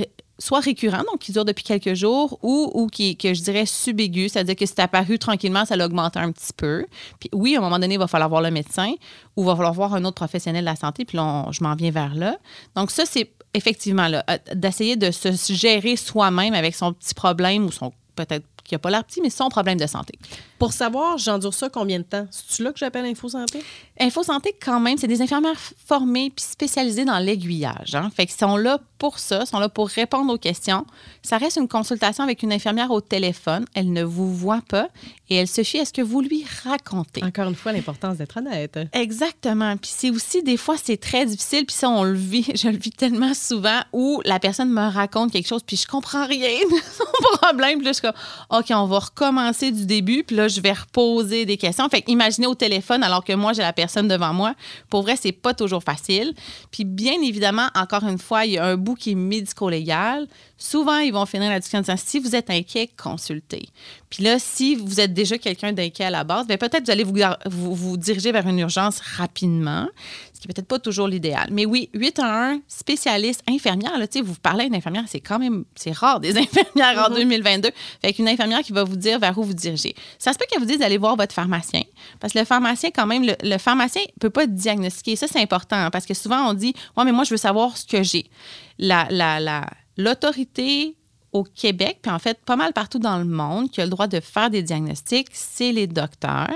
euh, soit récurrent, donc qui dure depuis quelques jours, ou, ou qui que je dirais subaigu, c'est-à-dire que c'est apparu tranquillement, ça l'augmente un petit peu. Puis oui, à un moment donné, il va falloir voir le médecin ou il va falloir voir un autre professionnel de la santé, puis là, je m'en viens vers là. Donc ça, c'est effectivement, là, euh, d'essayer de se gérer soi-même avec son petit problème ou son peut-être qui n'a pas l'air petit, mais son problème de santé. Pour savoir, j'endure ça combien de temps? C'est-tu là que j'appelle Info Santé? Info Santé, quand même, c'est des infirmières formées puis spécialisées dans l'aiguillage. Hein? Fait qu'ils sont là pour ça, sont là pour répondre aux questions. Ça reste une consultation avec une infirmière au téléphone. Elle ne vous voit pas et elle se fie à ce que vous lui racontez. Encore une fois, l'importance d'être honnête. Exactement. Puis c'est aussi, des fois, c'est très difficile. Puis ça, on le vit, je le vis tellement souvent, où la personne me raconte quelque chose, puis je comprends rien de son problème. Puis là, je suis comme, OK, on va recommencer du début. Puis là, je vais reposer des questions. Fait imaginez au téléphone, alors que moi, j'ai la personne devant moi. Pour vrai, c'est pas toujours facile. Puis bien évidemment, encore une fois, il y a un bout qui est médico-légal. Souvent, ils vont finir la discussion en disant, si vous êtes inquiet, consultez. Puis là, si vous êtes déjà quelqu'un d'inquiet à la base, bien, peut-être vous allez vous, vous, vous, diriger vers une urgence rapidement, ce qui n'est peut-être pas toujours l'idéal. Mais oui, 8 à 1, spécialiste, infirmière, là, vous parlez à une infirmière, c'est quand même, c'est rare des infirmières en 2022. Fait qu'une infirmière qui va vous dire vers où vous dirigez. Ça se peut qu'elle vous dise d'aller voir votre pharmacien, parce que le pharmacien, quand même, le, pharmacien ne peut pas diagnostiquer. Ça, c'est important, hein, parce que souvent, on dit, ouais, mais moi, je veux savoir ce que j'ai. La, la, la, l'autorité au Québec, puis en fait pas mal partout dans le monde, qui a le droit de faire des diagnostics, c'est les docteurs.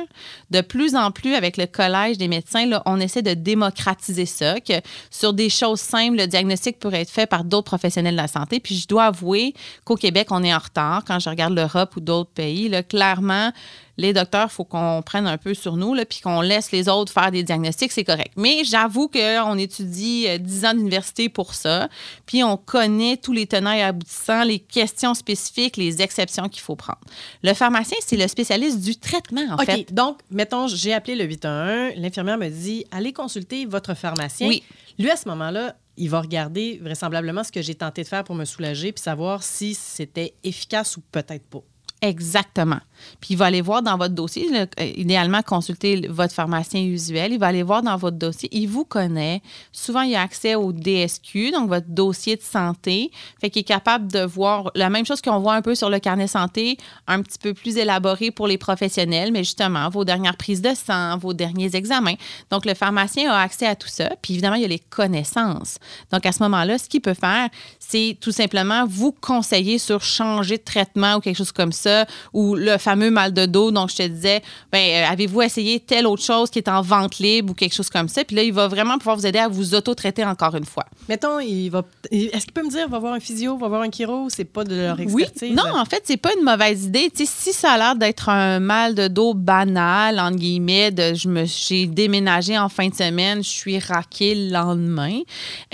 De plus en plus, avec le Collège des médecins, là, on essaie de démocratiser ça, que sur des choses simples, le diagnostic pourrait être fait par d'autres professionnels de la santé. Puis je dois avouer qu'au Québec, on est en retard. Quand je regarde l'Europe ou d'autres pays, là, clairement, les docteurs, il faut qu'on prenne un peu sur nous, puis qu'on laisse les autres faire des diagnostics, c'est correct. Mais j'avoue qu'on étudie 10 euh, ans d'université pour ça, puis on connaît tous les tenants et aboutissants, les questions spécifiques, les exceptions qu'il faut prendre. Le pharmacien, c'est le spécialiste du traitement, en fait. Donc, mettons, j'ai appelé le 811, l'infirmière me dit allez consulter votre pharmacien. Oui. Lui, à ce moment-là, il va regarder vraisemblablement ce que j'ai tenté de faire pour me soulager puis savoir si c'était efficace ou peut-être pas. Exactement. Puis il va aller voir dans votre dossier, euh, idéalement consulter votre pharmacien usuel, il va aller voir dans votre dossier, il vous connaît. Souvent, il a accès au DSQ, donc votre dossier de santé, fait qu'il est capable de voir la même chose qu'on voit un peu sur le carnet santé, un petit peu plus élaboré pour les professionnels, mais justement, vos dernières prises de sang, vos derniers examens. Donc, le pharmacien a accès à tout ça, puis évidemment, il y a les connaissances. Donc, à ce moment-là, ce qu'il peut faire, c'est tout simplement vous conseiller sur changer de traitement ou quelque chose comme ça, ou le fameux mal de dos dont je te disais, ben, euh, avez-vous essayé telle autre chose qui est en vente libre ou quelque chose comme ça? Puis là, il va vraiment pouvoir vous aider à vous auto-traiter encore une fois. Mettons, il va, est-ce qu'il peut me dire, va voir un physio, va voir un chiro, c'est pas de leur expertise? Oui. Non, en fait, c'est pas une mauvaise idée. sais, si ça a l'air d'être un mal de dos banal, entre guillemets, de je me, j'ai déménagé en fin de semaine, je suis raqué le lendemain,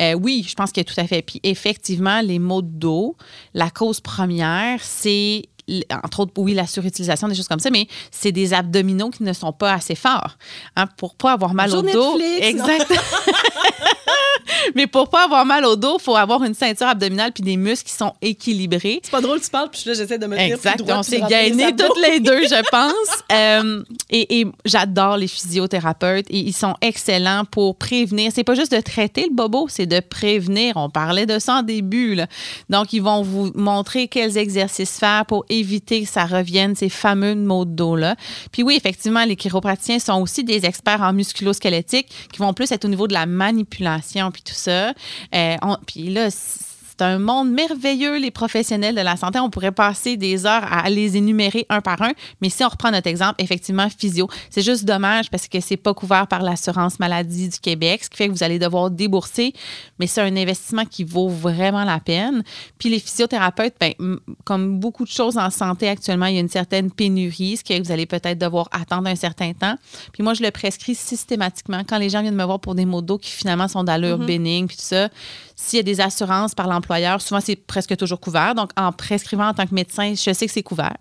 euh, oui, je pense que tout à fait. Puis effectivement, les maux de dos, la cause première, c'est entre autres, oui, la surutilisation, des choses comme ça, mais c'est des abdominaux qui ne sont pas assez forts. Hein, pour pas avoir mal au dos. exact. mais pour pas avoir mal au dos, il faut avoir une ceinture abdominale puis des muscles qui sont équilibrés. C'est pas drôle, tu parles, puis là, j'essaie de me tenir Exact. on s'est gagné toutes les deux, je pense. Euh, et, j'adore les physiothérapeutes et ils sont excellents pour prévenir. C'est pas juste de traiter le bobo, c'est de prévenir. On parlait de ça en début. Donc, ils vont vous montrer quels exercices faire pour éviter que ça revienne, ces fameux maux de dos-là. Puis oui, effectivement, les chiropraticiens sont aussi des experts en musculosquelettique qui vont plus être au niveau de la manipulation puis tout ça. Euh, puis là, c'est un monde merveilleux, les professionnels de la santé. On pourrait passer des heures à les énumérer un par un, mais si on reprend notre exemple, effectivement, physio, c'est juste dommage parce que c'est pas couvert par l'assurance maladie du Québec, ce qui fait que vous allez devoir débourser, mais c'est un investissement qui vaut vraiment la peine. Puis les physiothérapeutes, ben, comme beaucoup de choses en santé actuellement, il y a une certaine pénurie, ce qui fait que vous allez peut-être devoir attendre un certain temps. Puis moi, je le prescris systématiquement quand les gens viennent me voir pour des maux d'eau qui finalement sont d'allure mm-hmm. bénigne, puis tout ça. S'il y a des assurances par l'employeur, souvent c'est presque toujours couvert. Donc, en prescrivant en tant que médecin, je sais que c'est couvert.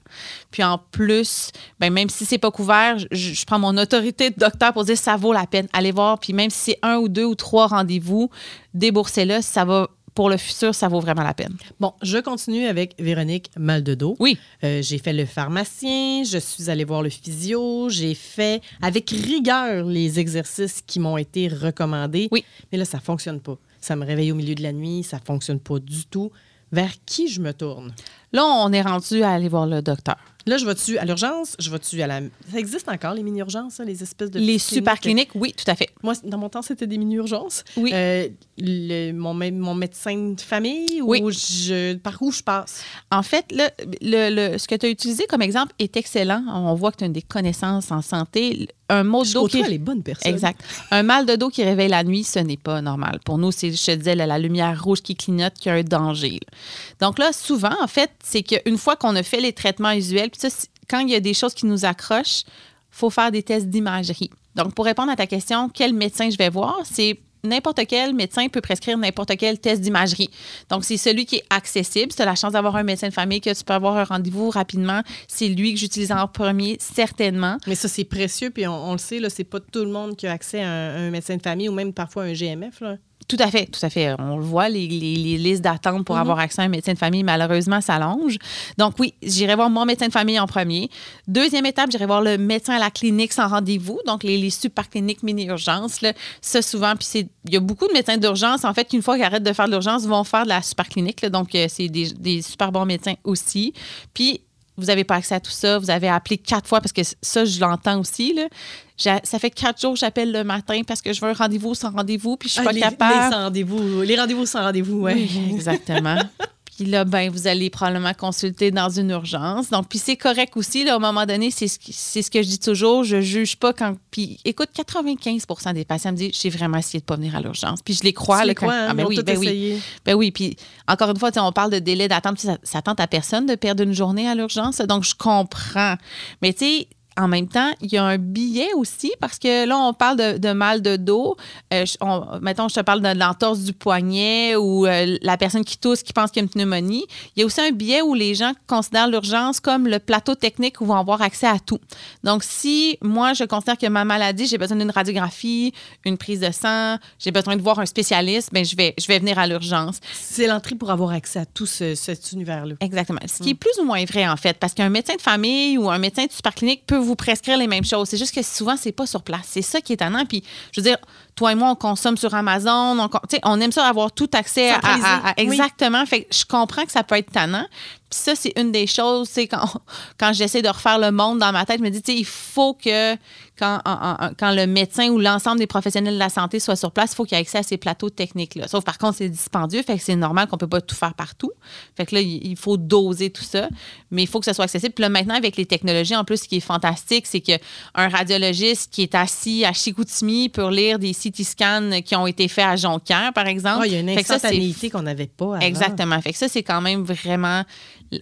Puis en plus, ben, même si c'est pas couvert, je, prends mon autorité de docteur pour dire ça vaut la peine. Allez voir. Puis même si c'est un ou deux ou trois rendez-vous, déboursez-le, ça va pour le futur, ça vaut vraiment la peine. Bon, je continue avec Véronique mal de dos. Oui. Euh, j'ai fait le pharmacien, je suis allée voir le physio, j'ai fait avec rigueur les exercices qui m'ont été recommandés. Oui. Mais là, ça fonctionne pas ça me réveille au milieu de la nuit, ça fonctionne pas du tout. Vers qui je me tourne? Là, on est rendu à aller voir le docteur. Là, je vais-tu à l'urgence? Je vais-tu à la. Ça existe encore, les mini-urgences, ça, les espèces de. Les super cliniques, oui, tout à fait. Moi, dans mon temps, c'était des mini-urgences. Oui. Euh, le- mon, mon médecin de famille Oui. ou je, par où je passe? En fait, là, le, le- ce que tu as utilisé comme exemple est excellent. On voit que tu as des connaissances en santé. Un mot de Je dos qui côtoie les bonnes personnes. Exact. Un mal de dos qui réveille la nuit, ce n'est pas normal. Pour nous, c'est, je te disais, là, la lumière rouge qui clignote, qui a un danger. là. Donc là, souvent, en fait, c'est qu'une fois qu'on a fait les traitements usuels, puis ça, quand il y a des choses qui nous accrochent, faut faire des tests d'imagerie. Donc, pour répondre à ta question, quel médecin je vais voir, c'est n'importe quel médecin peut prescrire n'importe quel test d'imagerie. Donc, c'est celui qui est accessible. Si tu as la chance d'avoir un médecin de famille, que tu peux avoir un rendez-vous rapidement, c'est lui que j'utilise en premier, certainement. Mais ça, c'est précieux, puis on, le sait, c'est pas tout le monde qui a accès à un, médecin de famille ou même parfois un GMF. Tout à fait, tout à fait. On le voit, les, les- les listes d'attente pour avoir accès à un médecin de famille, malheureusement, s'allongent. Donc oui, j'irai voir mon médecin de famille en premier. Deuxième étape, j'irai voir le médecin à la clinique sans rendez-vous, donc les, les super cliniques mini-urgences. Ça, souvent, puis c'est- il y a beaucoup de médecins d'urgence, en fait, qu'une fois qu'ils arrêtent de faire de l'urgence, vont faire de la super clinique. là. donc, euh, c'est des, des super bons médecins aussi. Puis, vous n'avez pas accès à tout ça, vous avez appelé quatre fois, parce que ça, je l'entends aussi. Là. Ça fait quatre jours que j'appelle le matin parce que je veux un rendez-vous sans rendez-vous, puis je suis Ah, pas les, capable. Les, sans rendez-vous, les rendez-vous sans rendez-vous, ouais. Oui, exactement. Puis là, ben, vous allez probablement consulter dans une urgence. Donc, puis c'est correct aussi. Là, à un moment donné, c'est ce, ce que je dis toujours. Je juge pas quand. Puis écoute, 95% des patients me disent j'ai vraiment essayé de pas venir à l'urgence. Puis je les crois. Tu là, les quand- crois, hein? Ah, ben oui, ben oui. Ben oui, puis encore une fois, tu sais, on parle de délai d'attente, ça, ça tente à personne de perdre une journée à l'urgence, donc je comprends. Mais tu sais, en même temps, il y a un billet aussi, parce que là, on parle de, de mal de dos. Euh, on- mettons, je te parle de l'entorse du poignet ou euh, la personne qui tousse, qui pense qu'il y a une pneumonie. Il y a aussi un billet où les gens considèrent l'urgence comme le plateau technique où vont avoir accès à tout. Donc, si moi, je considère que ma maladie, j'ai besoin d'une radiographie, une prise de sang, j'ai besoin de voir un spécialiste, ben je vais, je vais venir à l'urgence. C'est l'entrée pour avoir accès à tout ce- cet univers-là. Exactement. Ce qui est plus ou moins vrai, en fait, parce qu'un médecin de famille ou un médecin de super clinique peut vous prescrire les mêmes choses. C'est juste que souvent, c'est pas sur place. C'est ça qui est étonnant. Puis, je veux dire, toi et moi, on consomme sur Amazon. On, aime ça avoir tout accès à, Oui. Exactement. Fait que je comprends que ça peut être tannant. Puis ça, c'est une des choses, c'est quand, quand j'essaie de refaire le monde dans ma tête, je me dis, tu sais, il faut que quand, en- en- quand le médecin ou l'ensemble des professionnels de la santé soit sur place, il faut qu'il y ait accès à ces plateaux techniques-là. Sauf par contre, c'est dispendieux, fait que c'est normal qu'on peut pas tout faire partout. Fait que là, il faut doser tout ça, mais il faut que ce soit accessible. Puis là, maintenant, avec les technologies, en plus, ce qui est fantastique, c'est qu'un radiologiste qui est assis à Chicoutimi pour lire des CT scans qui ont été faits à Jonquière, par exemple. Ah, il y a une instantanéité qu'on n'avait pas avant. Exactement. Fait que ça, c'est quand même vraiment,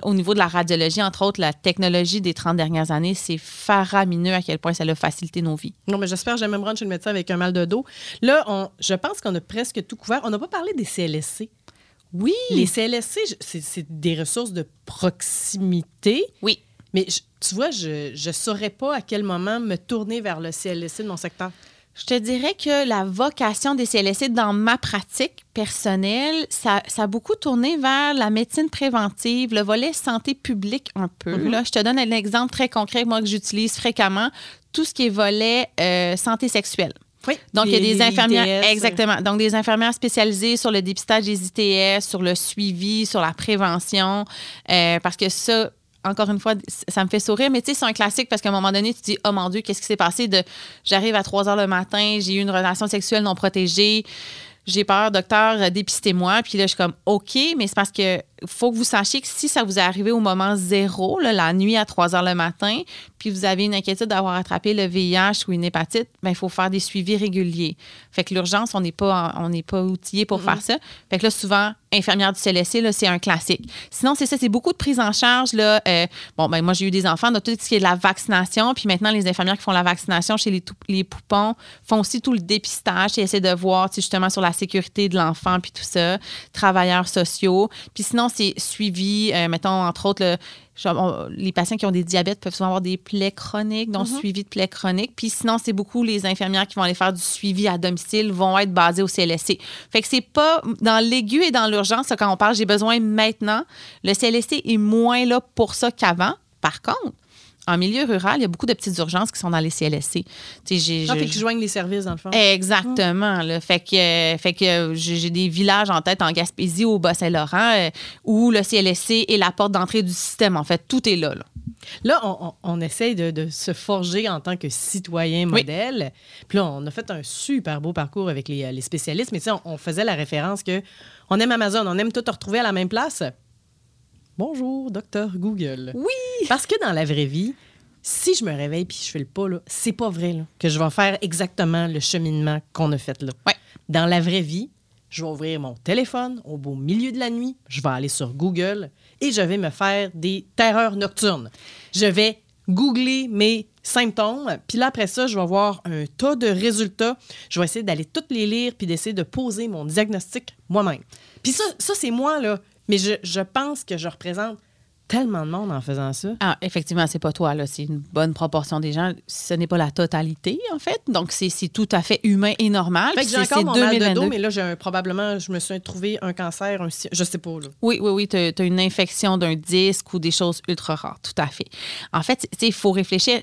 au niveau de la radiologie, entre autres, la technologie des 30 dernières années, c'est faramineux à quel point ça a facilité nos vies. Non, mais j'espère que j'ai même rendre chez le médecin avec un mal de dos. Là, on, je pense qu'on a presque tout couvert. On n'a pas parlé des CLSC. Oui. Les CLSC, c'est des ressources de proximité. Oui. Mais je- tu vois, je ne saurais pas à quel moment me tourner vers le CLSC de mon secteur. Je te dirais que la vocation des CLSC dans ma pratique personnelle, ça, ça a beaucoup tourné vers la médecine préventive, le volet santé publique un peu. là. Je te donne un exemple très concret, moi, que j'utilise fréquemment, tout ce qui est volet euh, santé sexuelle. Oui. Donc, il y a des infirmières. ITS. Exactement. Donc, des infirmières spécialisées sur le dépistage des ITS, sur le suivi, sur la prévention. euh, parce que ça, encore une fois, ça me fait sourire. Mais tu sais, c'est un classique parce qu'à un moment donné, tu dis, oh mon Dieu, qu'est-ce qui s'est passé de j'arrive à 3 heures le matin, j'ai eu une relation sexuelle non protégée. J'ai peur, docteur, euh, dépistez-moi. Puis là, je suis comme, OK, mais c'est parce que faut que vous sachiez que si ça vous est arrivé au moment zéro, là, la nuit à 3 heures le matin, puis vous avez une inquiétude d'avoir attrapé le VIH ou une hépatite, ben, il faut faire des suivis réguliers. Fait que l'urgence, on n'est pas, on n'est pas outillé pour faire ça. Fait que là, souvent, infirmière du CLSC, là, c'est un classique. Sinon, c'est ça, c'est beaucoup de prise en charge. Là, euh, bon, ben, moi, j'ai eu des enfants, donc tout ce qui est de la vaccination. Puis maintenant, les infirmières qui font la vaccination chez les, les poupons font aussi tout le dépistage et essaient de voir, justement, sur la sécurité de l'enfant, puis tout ça. Travailleurs sociaux. Puis sinon, c'est suivi, euh, mettons, entre autres, le- genre, on- les patients qui ont des diabètes peuvent souvent avoir des plaies chroniques, donc suivi de plaies chroniques. Puis sinon, c'est beaucoup les infirmières qui vont aller faire du suivi à domicile, vont être basées au CLSC. Fait que c'est pas dans l'aigu et dans l'urgence, quand on parle, j'ai besoin maintenant. Le CLSC est moins là pour ça qu'avant. Par contre, en milieu rural, il y a beaucoup de petites urgences qui sont dans les CLSC. Tu sais, Ah, joignent les services, dans le fond. Exactement. Là. Fait que, euh, fait que euh, j'ai des villages en tête en Gaspésie, au Bas-Saint-Laurent, euh, où le CLSC est la porte d'entrée du système. En fait, tout est là. là. Là, on, on- on essaye de, de se forger en tant que citoyen modèle. Puis là, on a fait un super beau parcours avec les, les spécialistes, mais tu sais, on, on faisait la référence que on aime Amazon, on aime tout retrouver à la même place. Bonjour, docteur Google. Oui! Parce que dans la vraie vie, si je me réveille puis je fais le pas, là, c'est pas vrai là, que je vais faire exactement le cheminement qu'on a fait là. Ouais. Dans la vraie vie, je vais ouvrir mon téléphone au beau milieu de la nuit, je vais aller sur Google et je vais me faire des terreurs nocturnes. Je vais googler mes symptômes, puis là, après ça, je vais voir un tas de résultats. Je vais essayer d'aller toutes les lire puis d'essayer de poser mon diagnostic moi-même. Puis ça, ça c'est moi, là. Mais je, je pense que je représente tellement de monde en faisant ça. Ah, effectivement, c'est pas toi, là. C'est une bonne proportion des gens. Ce n'est pas la totalité, en fait. Donc, c'est c'est tout à fait humain et normal. Fait que j'ai encore mon mal de 2022. dos, mais là, j'ai probablement, je me suis trouvé un cancer, un, je sais pas, là. Oui, oui, oui, tu as, une infection d'un disque ou des choses ultra rares, tout à fait. En fait, tu sais, il faut réfléchir.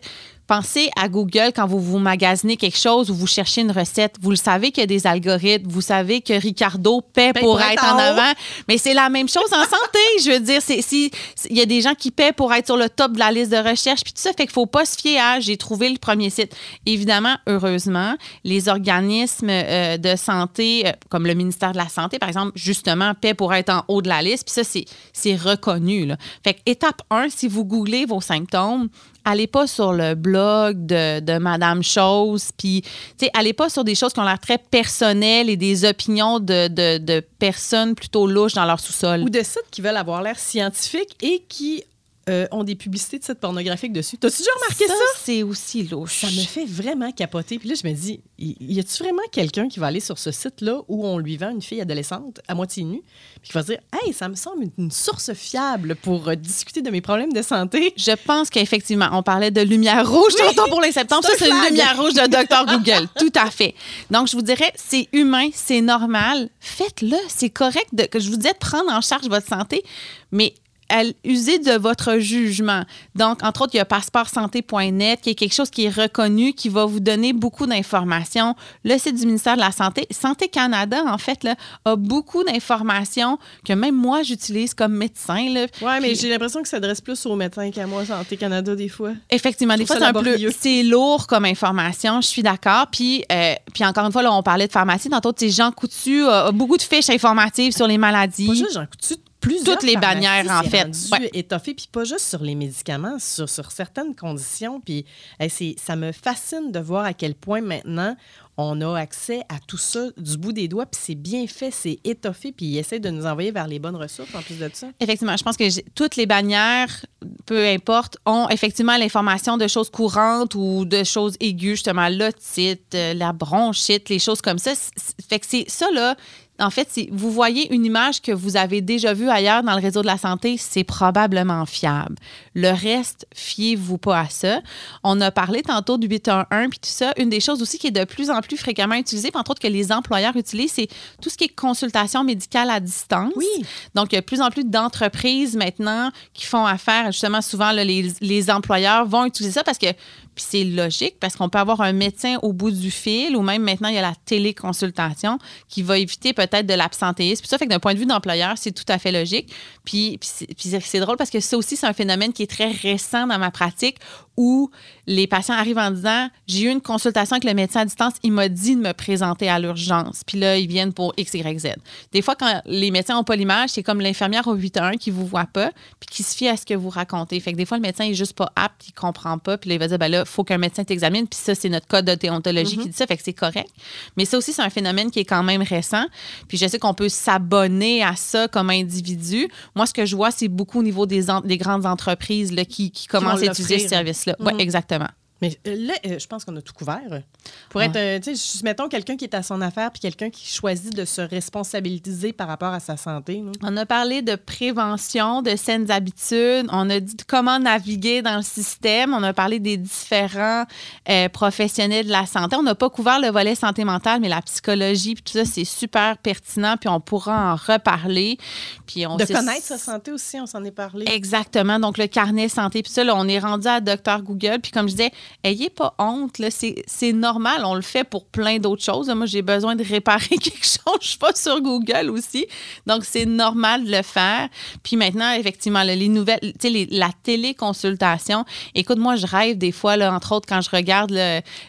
Pensez à Google quand vous vous magasinez quelque chose ou vous cherchez une recette. Vous le savez qu'il y a des algorithmes. Vous savez que Ricardo paie Paie pour, pour être en avant. Mais c'est la même chose en santé. Je veux dire, c'est si il y a des gens qui paient pour être sur le top de la liste de recherche, puis tout ça fait qu'il faut pas se fier à j'ai trouvé le premier site. Évidemment, heureusement, les organismes euh, de santé, euh, comme le ministère de la Santé, par exemple, justement, paient pour être en haut de la liste. Puis ça, c'est- c'est reconnu. Là. Fait que étape 1, si vous googlez vos symptômes, allez pas sur le blog de, Madame Chose, puis, tu sais, allez pas sur des choses qui ont l'air très personnelles et des opinions de, de, personnes plutôt louches dans leur sous-sol. Ou de sites qui veulent avoir l'air scientifique et qui euh, ont des publicités de sites pornographiques dessus. T'as-tu déjà remarqué ça? c'est aussi louche. Ça me fait vraiment capoter. Puis là, je me dis, y y a-tu vraiment quelqu'un qui va aller sur ce site-là où on lui vend une fille adolescente à moitié nue, puis qui va se dire, hey, ça me semble une, une source fiable pour euh, discuter de mes problèmes de santé? Je pense qu'effectivement, on parlait de lumière rouge tantôt pour les septembre. Ça, C'est un c'est une lumière rouge de Dr. Google. Tout à fait. Donc, je vous dirais, c'est humain, c'est normal. Faites-le. C'est correct de, que je vous disais de prendre en charge votre santé, mais user de votre jugement. Donc, entre autres, il y a passeportsanté.net, qui est quelque chose qui est reconnu, qui va vous donner beaucoup d'informations. Le site du ministère de la Santé, Santé Canada, en fait, là, a beaucoup d'informations que même moi, j'utilise comme médecin. Ouais, mais j'ai l'impression que ça s'adresse plus aux médecins qu'à moi, Santé Canada, des fois. Effectivement, des fois, c'est un peu c'est lourd comme information, je suis d'accord. Puis, euh, puis encore une fois, là, on parlait de pharmacie. Tu sais, Jean Coutu a, a beaucoup de fiches informatives sur les maladies. Pas juste, j'en coutu plusieurs Toutes les bannières, en fait. Ouais. étoffé, puis pas juste sur les médicaments, sur, sur certaines conditions. Puis hey, ça me fascine de voir à quel point maintenant on a accès à tout ça du bout des doigts, puis c'est bien fait, c'est étoffé, puis ils essaient de nous envoyer vers les bonnes ressources en plus de ça. Effectivement, je pense que toutes les bannières, peu importe, ont effectivement l'information de choses courantes ou de choses aiguës, justement, l'otite, euh, la bronchite, les choses comme ça. Fait que c'est ça, là. En fait, c'est- vous voyez une image que vous avez déjà vue ailleurs dans le réseau de la santé, c'est probablement fiable. Le reste, fiez-vous pas à ça. On a parlé tantôt du 811 puis tout ça. Une des choses aussi qui est de plus en plus fréquemment utilisée, entre autres que les employeurs utilisent, c'est tout ce qui est consultation médicale à distance. Oui. Donc, il y a de plus en plus d'entreprises maintenant qui font affaire, justement, souvent, là, les, les employeurs vont utiliser ça parce que, puis c'est logique, parce qu'on peut avoir un médecin au bout du fil ou même maintenant, il y a la téléconsultation qui va éviter peut-être de l'absentéisme. Puis ça fait que d'un point de vue d'employeur, c'est tout à fait logique. Puis, puis c'est- drôle parce que ça aussi, c'est un phénomène qui est très récent dans ma pratique où les patients arrivent en disant J'ai eu une consultation avec le médecin à distance, il m'a dit de me présenter à l'urgence. Puis là, ils viennent pour X, Y, Z. Des fois, quand les médecins n'ont pas l'image, c'est comme l'infirmière au 8-1 qui vous voit pas, puis qui se fie à ce que vous racontez. Fait que des fois, le médecin est juste pas apte, il comprend pas, puis là, il va dire ben là, faut qu'un médecin t'examine, puis ça, c'est notre code de déontologie qui dit ça, fait que c'est correct. Mais ça aussi, c'est un phénomène qui est quand même récent. Puis je sais qu'on peut s'abonner à ça comme individu. Moi, ce que je vois, c'est beaucoup au niveau des, en- des grandes entreprises là, qui, qui commencent à utiliser ce service-là. Oui, Mhm. exactement. Mais euh, là, euh, je pense qu'on a tout couvert. Pour être, euh, tu sais, mettons quelqu'un qui est à son affaire, puis quelqu'un qui choisit de se responsabiliser par rapport à sa santé. là. On a parlé de prévention, de saines habitudes. On a dit comment naviguer dans le système. On a parlé des différents euh, professionnels de la santé. On n'a pas couvert le volet santé mentale, mais la psychologie, puis tout ça, c'est super pertinent. Puis on pourra en reparler. Puis on De connaître sa santé aussi, on s'en est parlé. Exactement. Donc, le carnet santé. Puis ça, là, on est rendu à Docteur Google. Puis comme je disais, ayez pas honte. là. C'est c'est normal. On le fait pour plein d'autres choses. Moi, j'ai besoin de réparer quelque chose. Je suis pas sur Google aussi. Donc, c'est normal de le faire. Puis maintenant, effectivement, les nouvelles, tu sais, les- la téléconsultation. Écoute, moi, je rêve des fois, là, entre autres, quand je regarde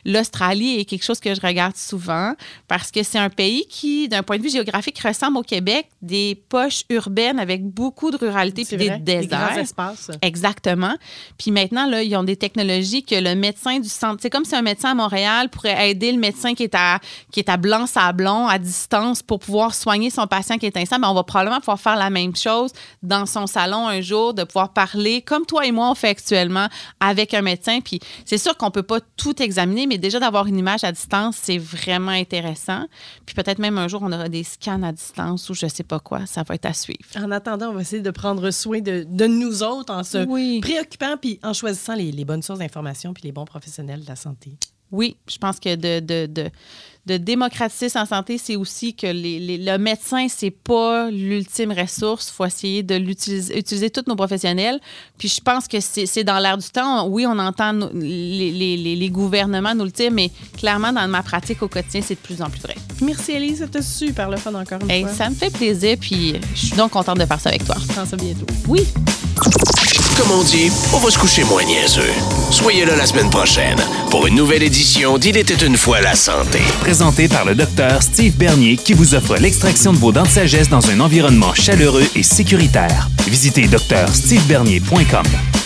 l'Australie, est quelque chose que je regarde souvent parce que c'est un pays qui, d'un point de vue géographique, ressemble au Québec, des poches urbaines avec beaucoup de ruralité puis des vrai, des grands déserts. espaces. Exactement. Puis maintenant, là, ils ont des technologies que le médecin du centre, c'est comme si un médecin à Montréal pourrait aider le médecin qui est à, qui est à Blanc-Sablon, à distance, pour pouvoir soigner son patient qui est instable. Ben, on va probablement pouvoir faire la même chose dans son salon un jour, de pouvoir parler, comme toi et moi, on fait actuellement, avec un médecin. Puis c'est sûr qu'on peut pas tout examiner, mais déjà d'avoir une image à distance, c'est vraiment intéressant. Puis peut-être même un jour, on aura des scans à distance ou je sais pas quoi. Ça va être à suivre. En attendant, on va essayer de prendre soin de, de nous autres en se Oui. préoccupant puis en choisissant les, les bonnes sources d'information puis les bons professionnels de la santé. Oui, je pense que de, de, de, de démocratiser sa santé, c'est aussi que les, les- le médecin, c'est pas l'ultime ressource. Il faut essayer de l'utiliser, utiliser tous nos professionnels. Puis je pense que c'est c'est dans l'air du temps. Oui, on entend nos- les, les- les- gouvernements nous le dire, mais clairement, dans ma pratique au quotidien, c'est de plus en plus vrai. Merci Elise, c'était super le fun encore une Hey, fois. ça me fait plaisir, puis je suis donc contente de faire ça avec toi. Je prends ça bientôt. Oui. Comme on dit, on va se coucher moins niaiseux. Soyez là la semaine prochaine pour une nouvelle édition d'Il était une fois la santé. Présenté par le docteur Steve Bernier qui vous offre l'extraction de vos dents de sagesse dans un environnement chaleureux et sécuritaire. Visitez drstevebernier.com.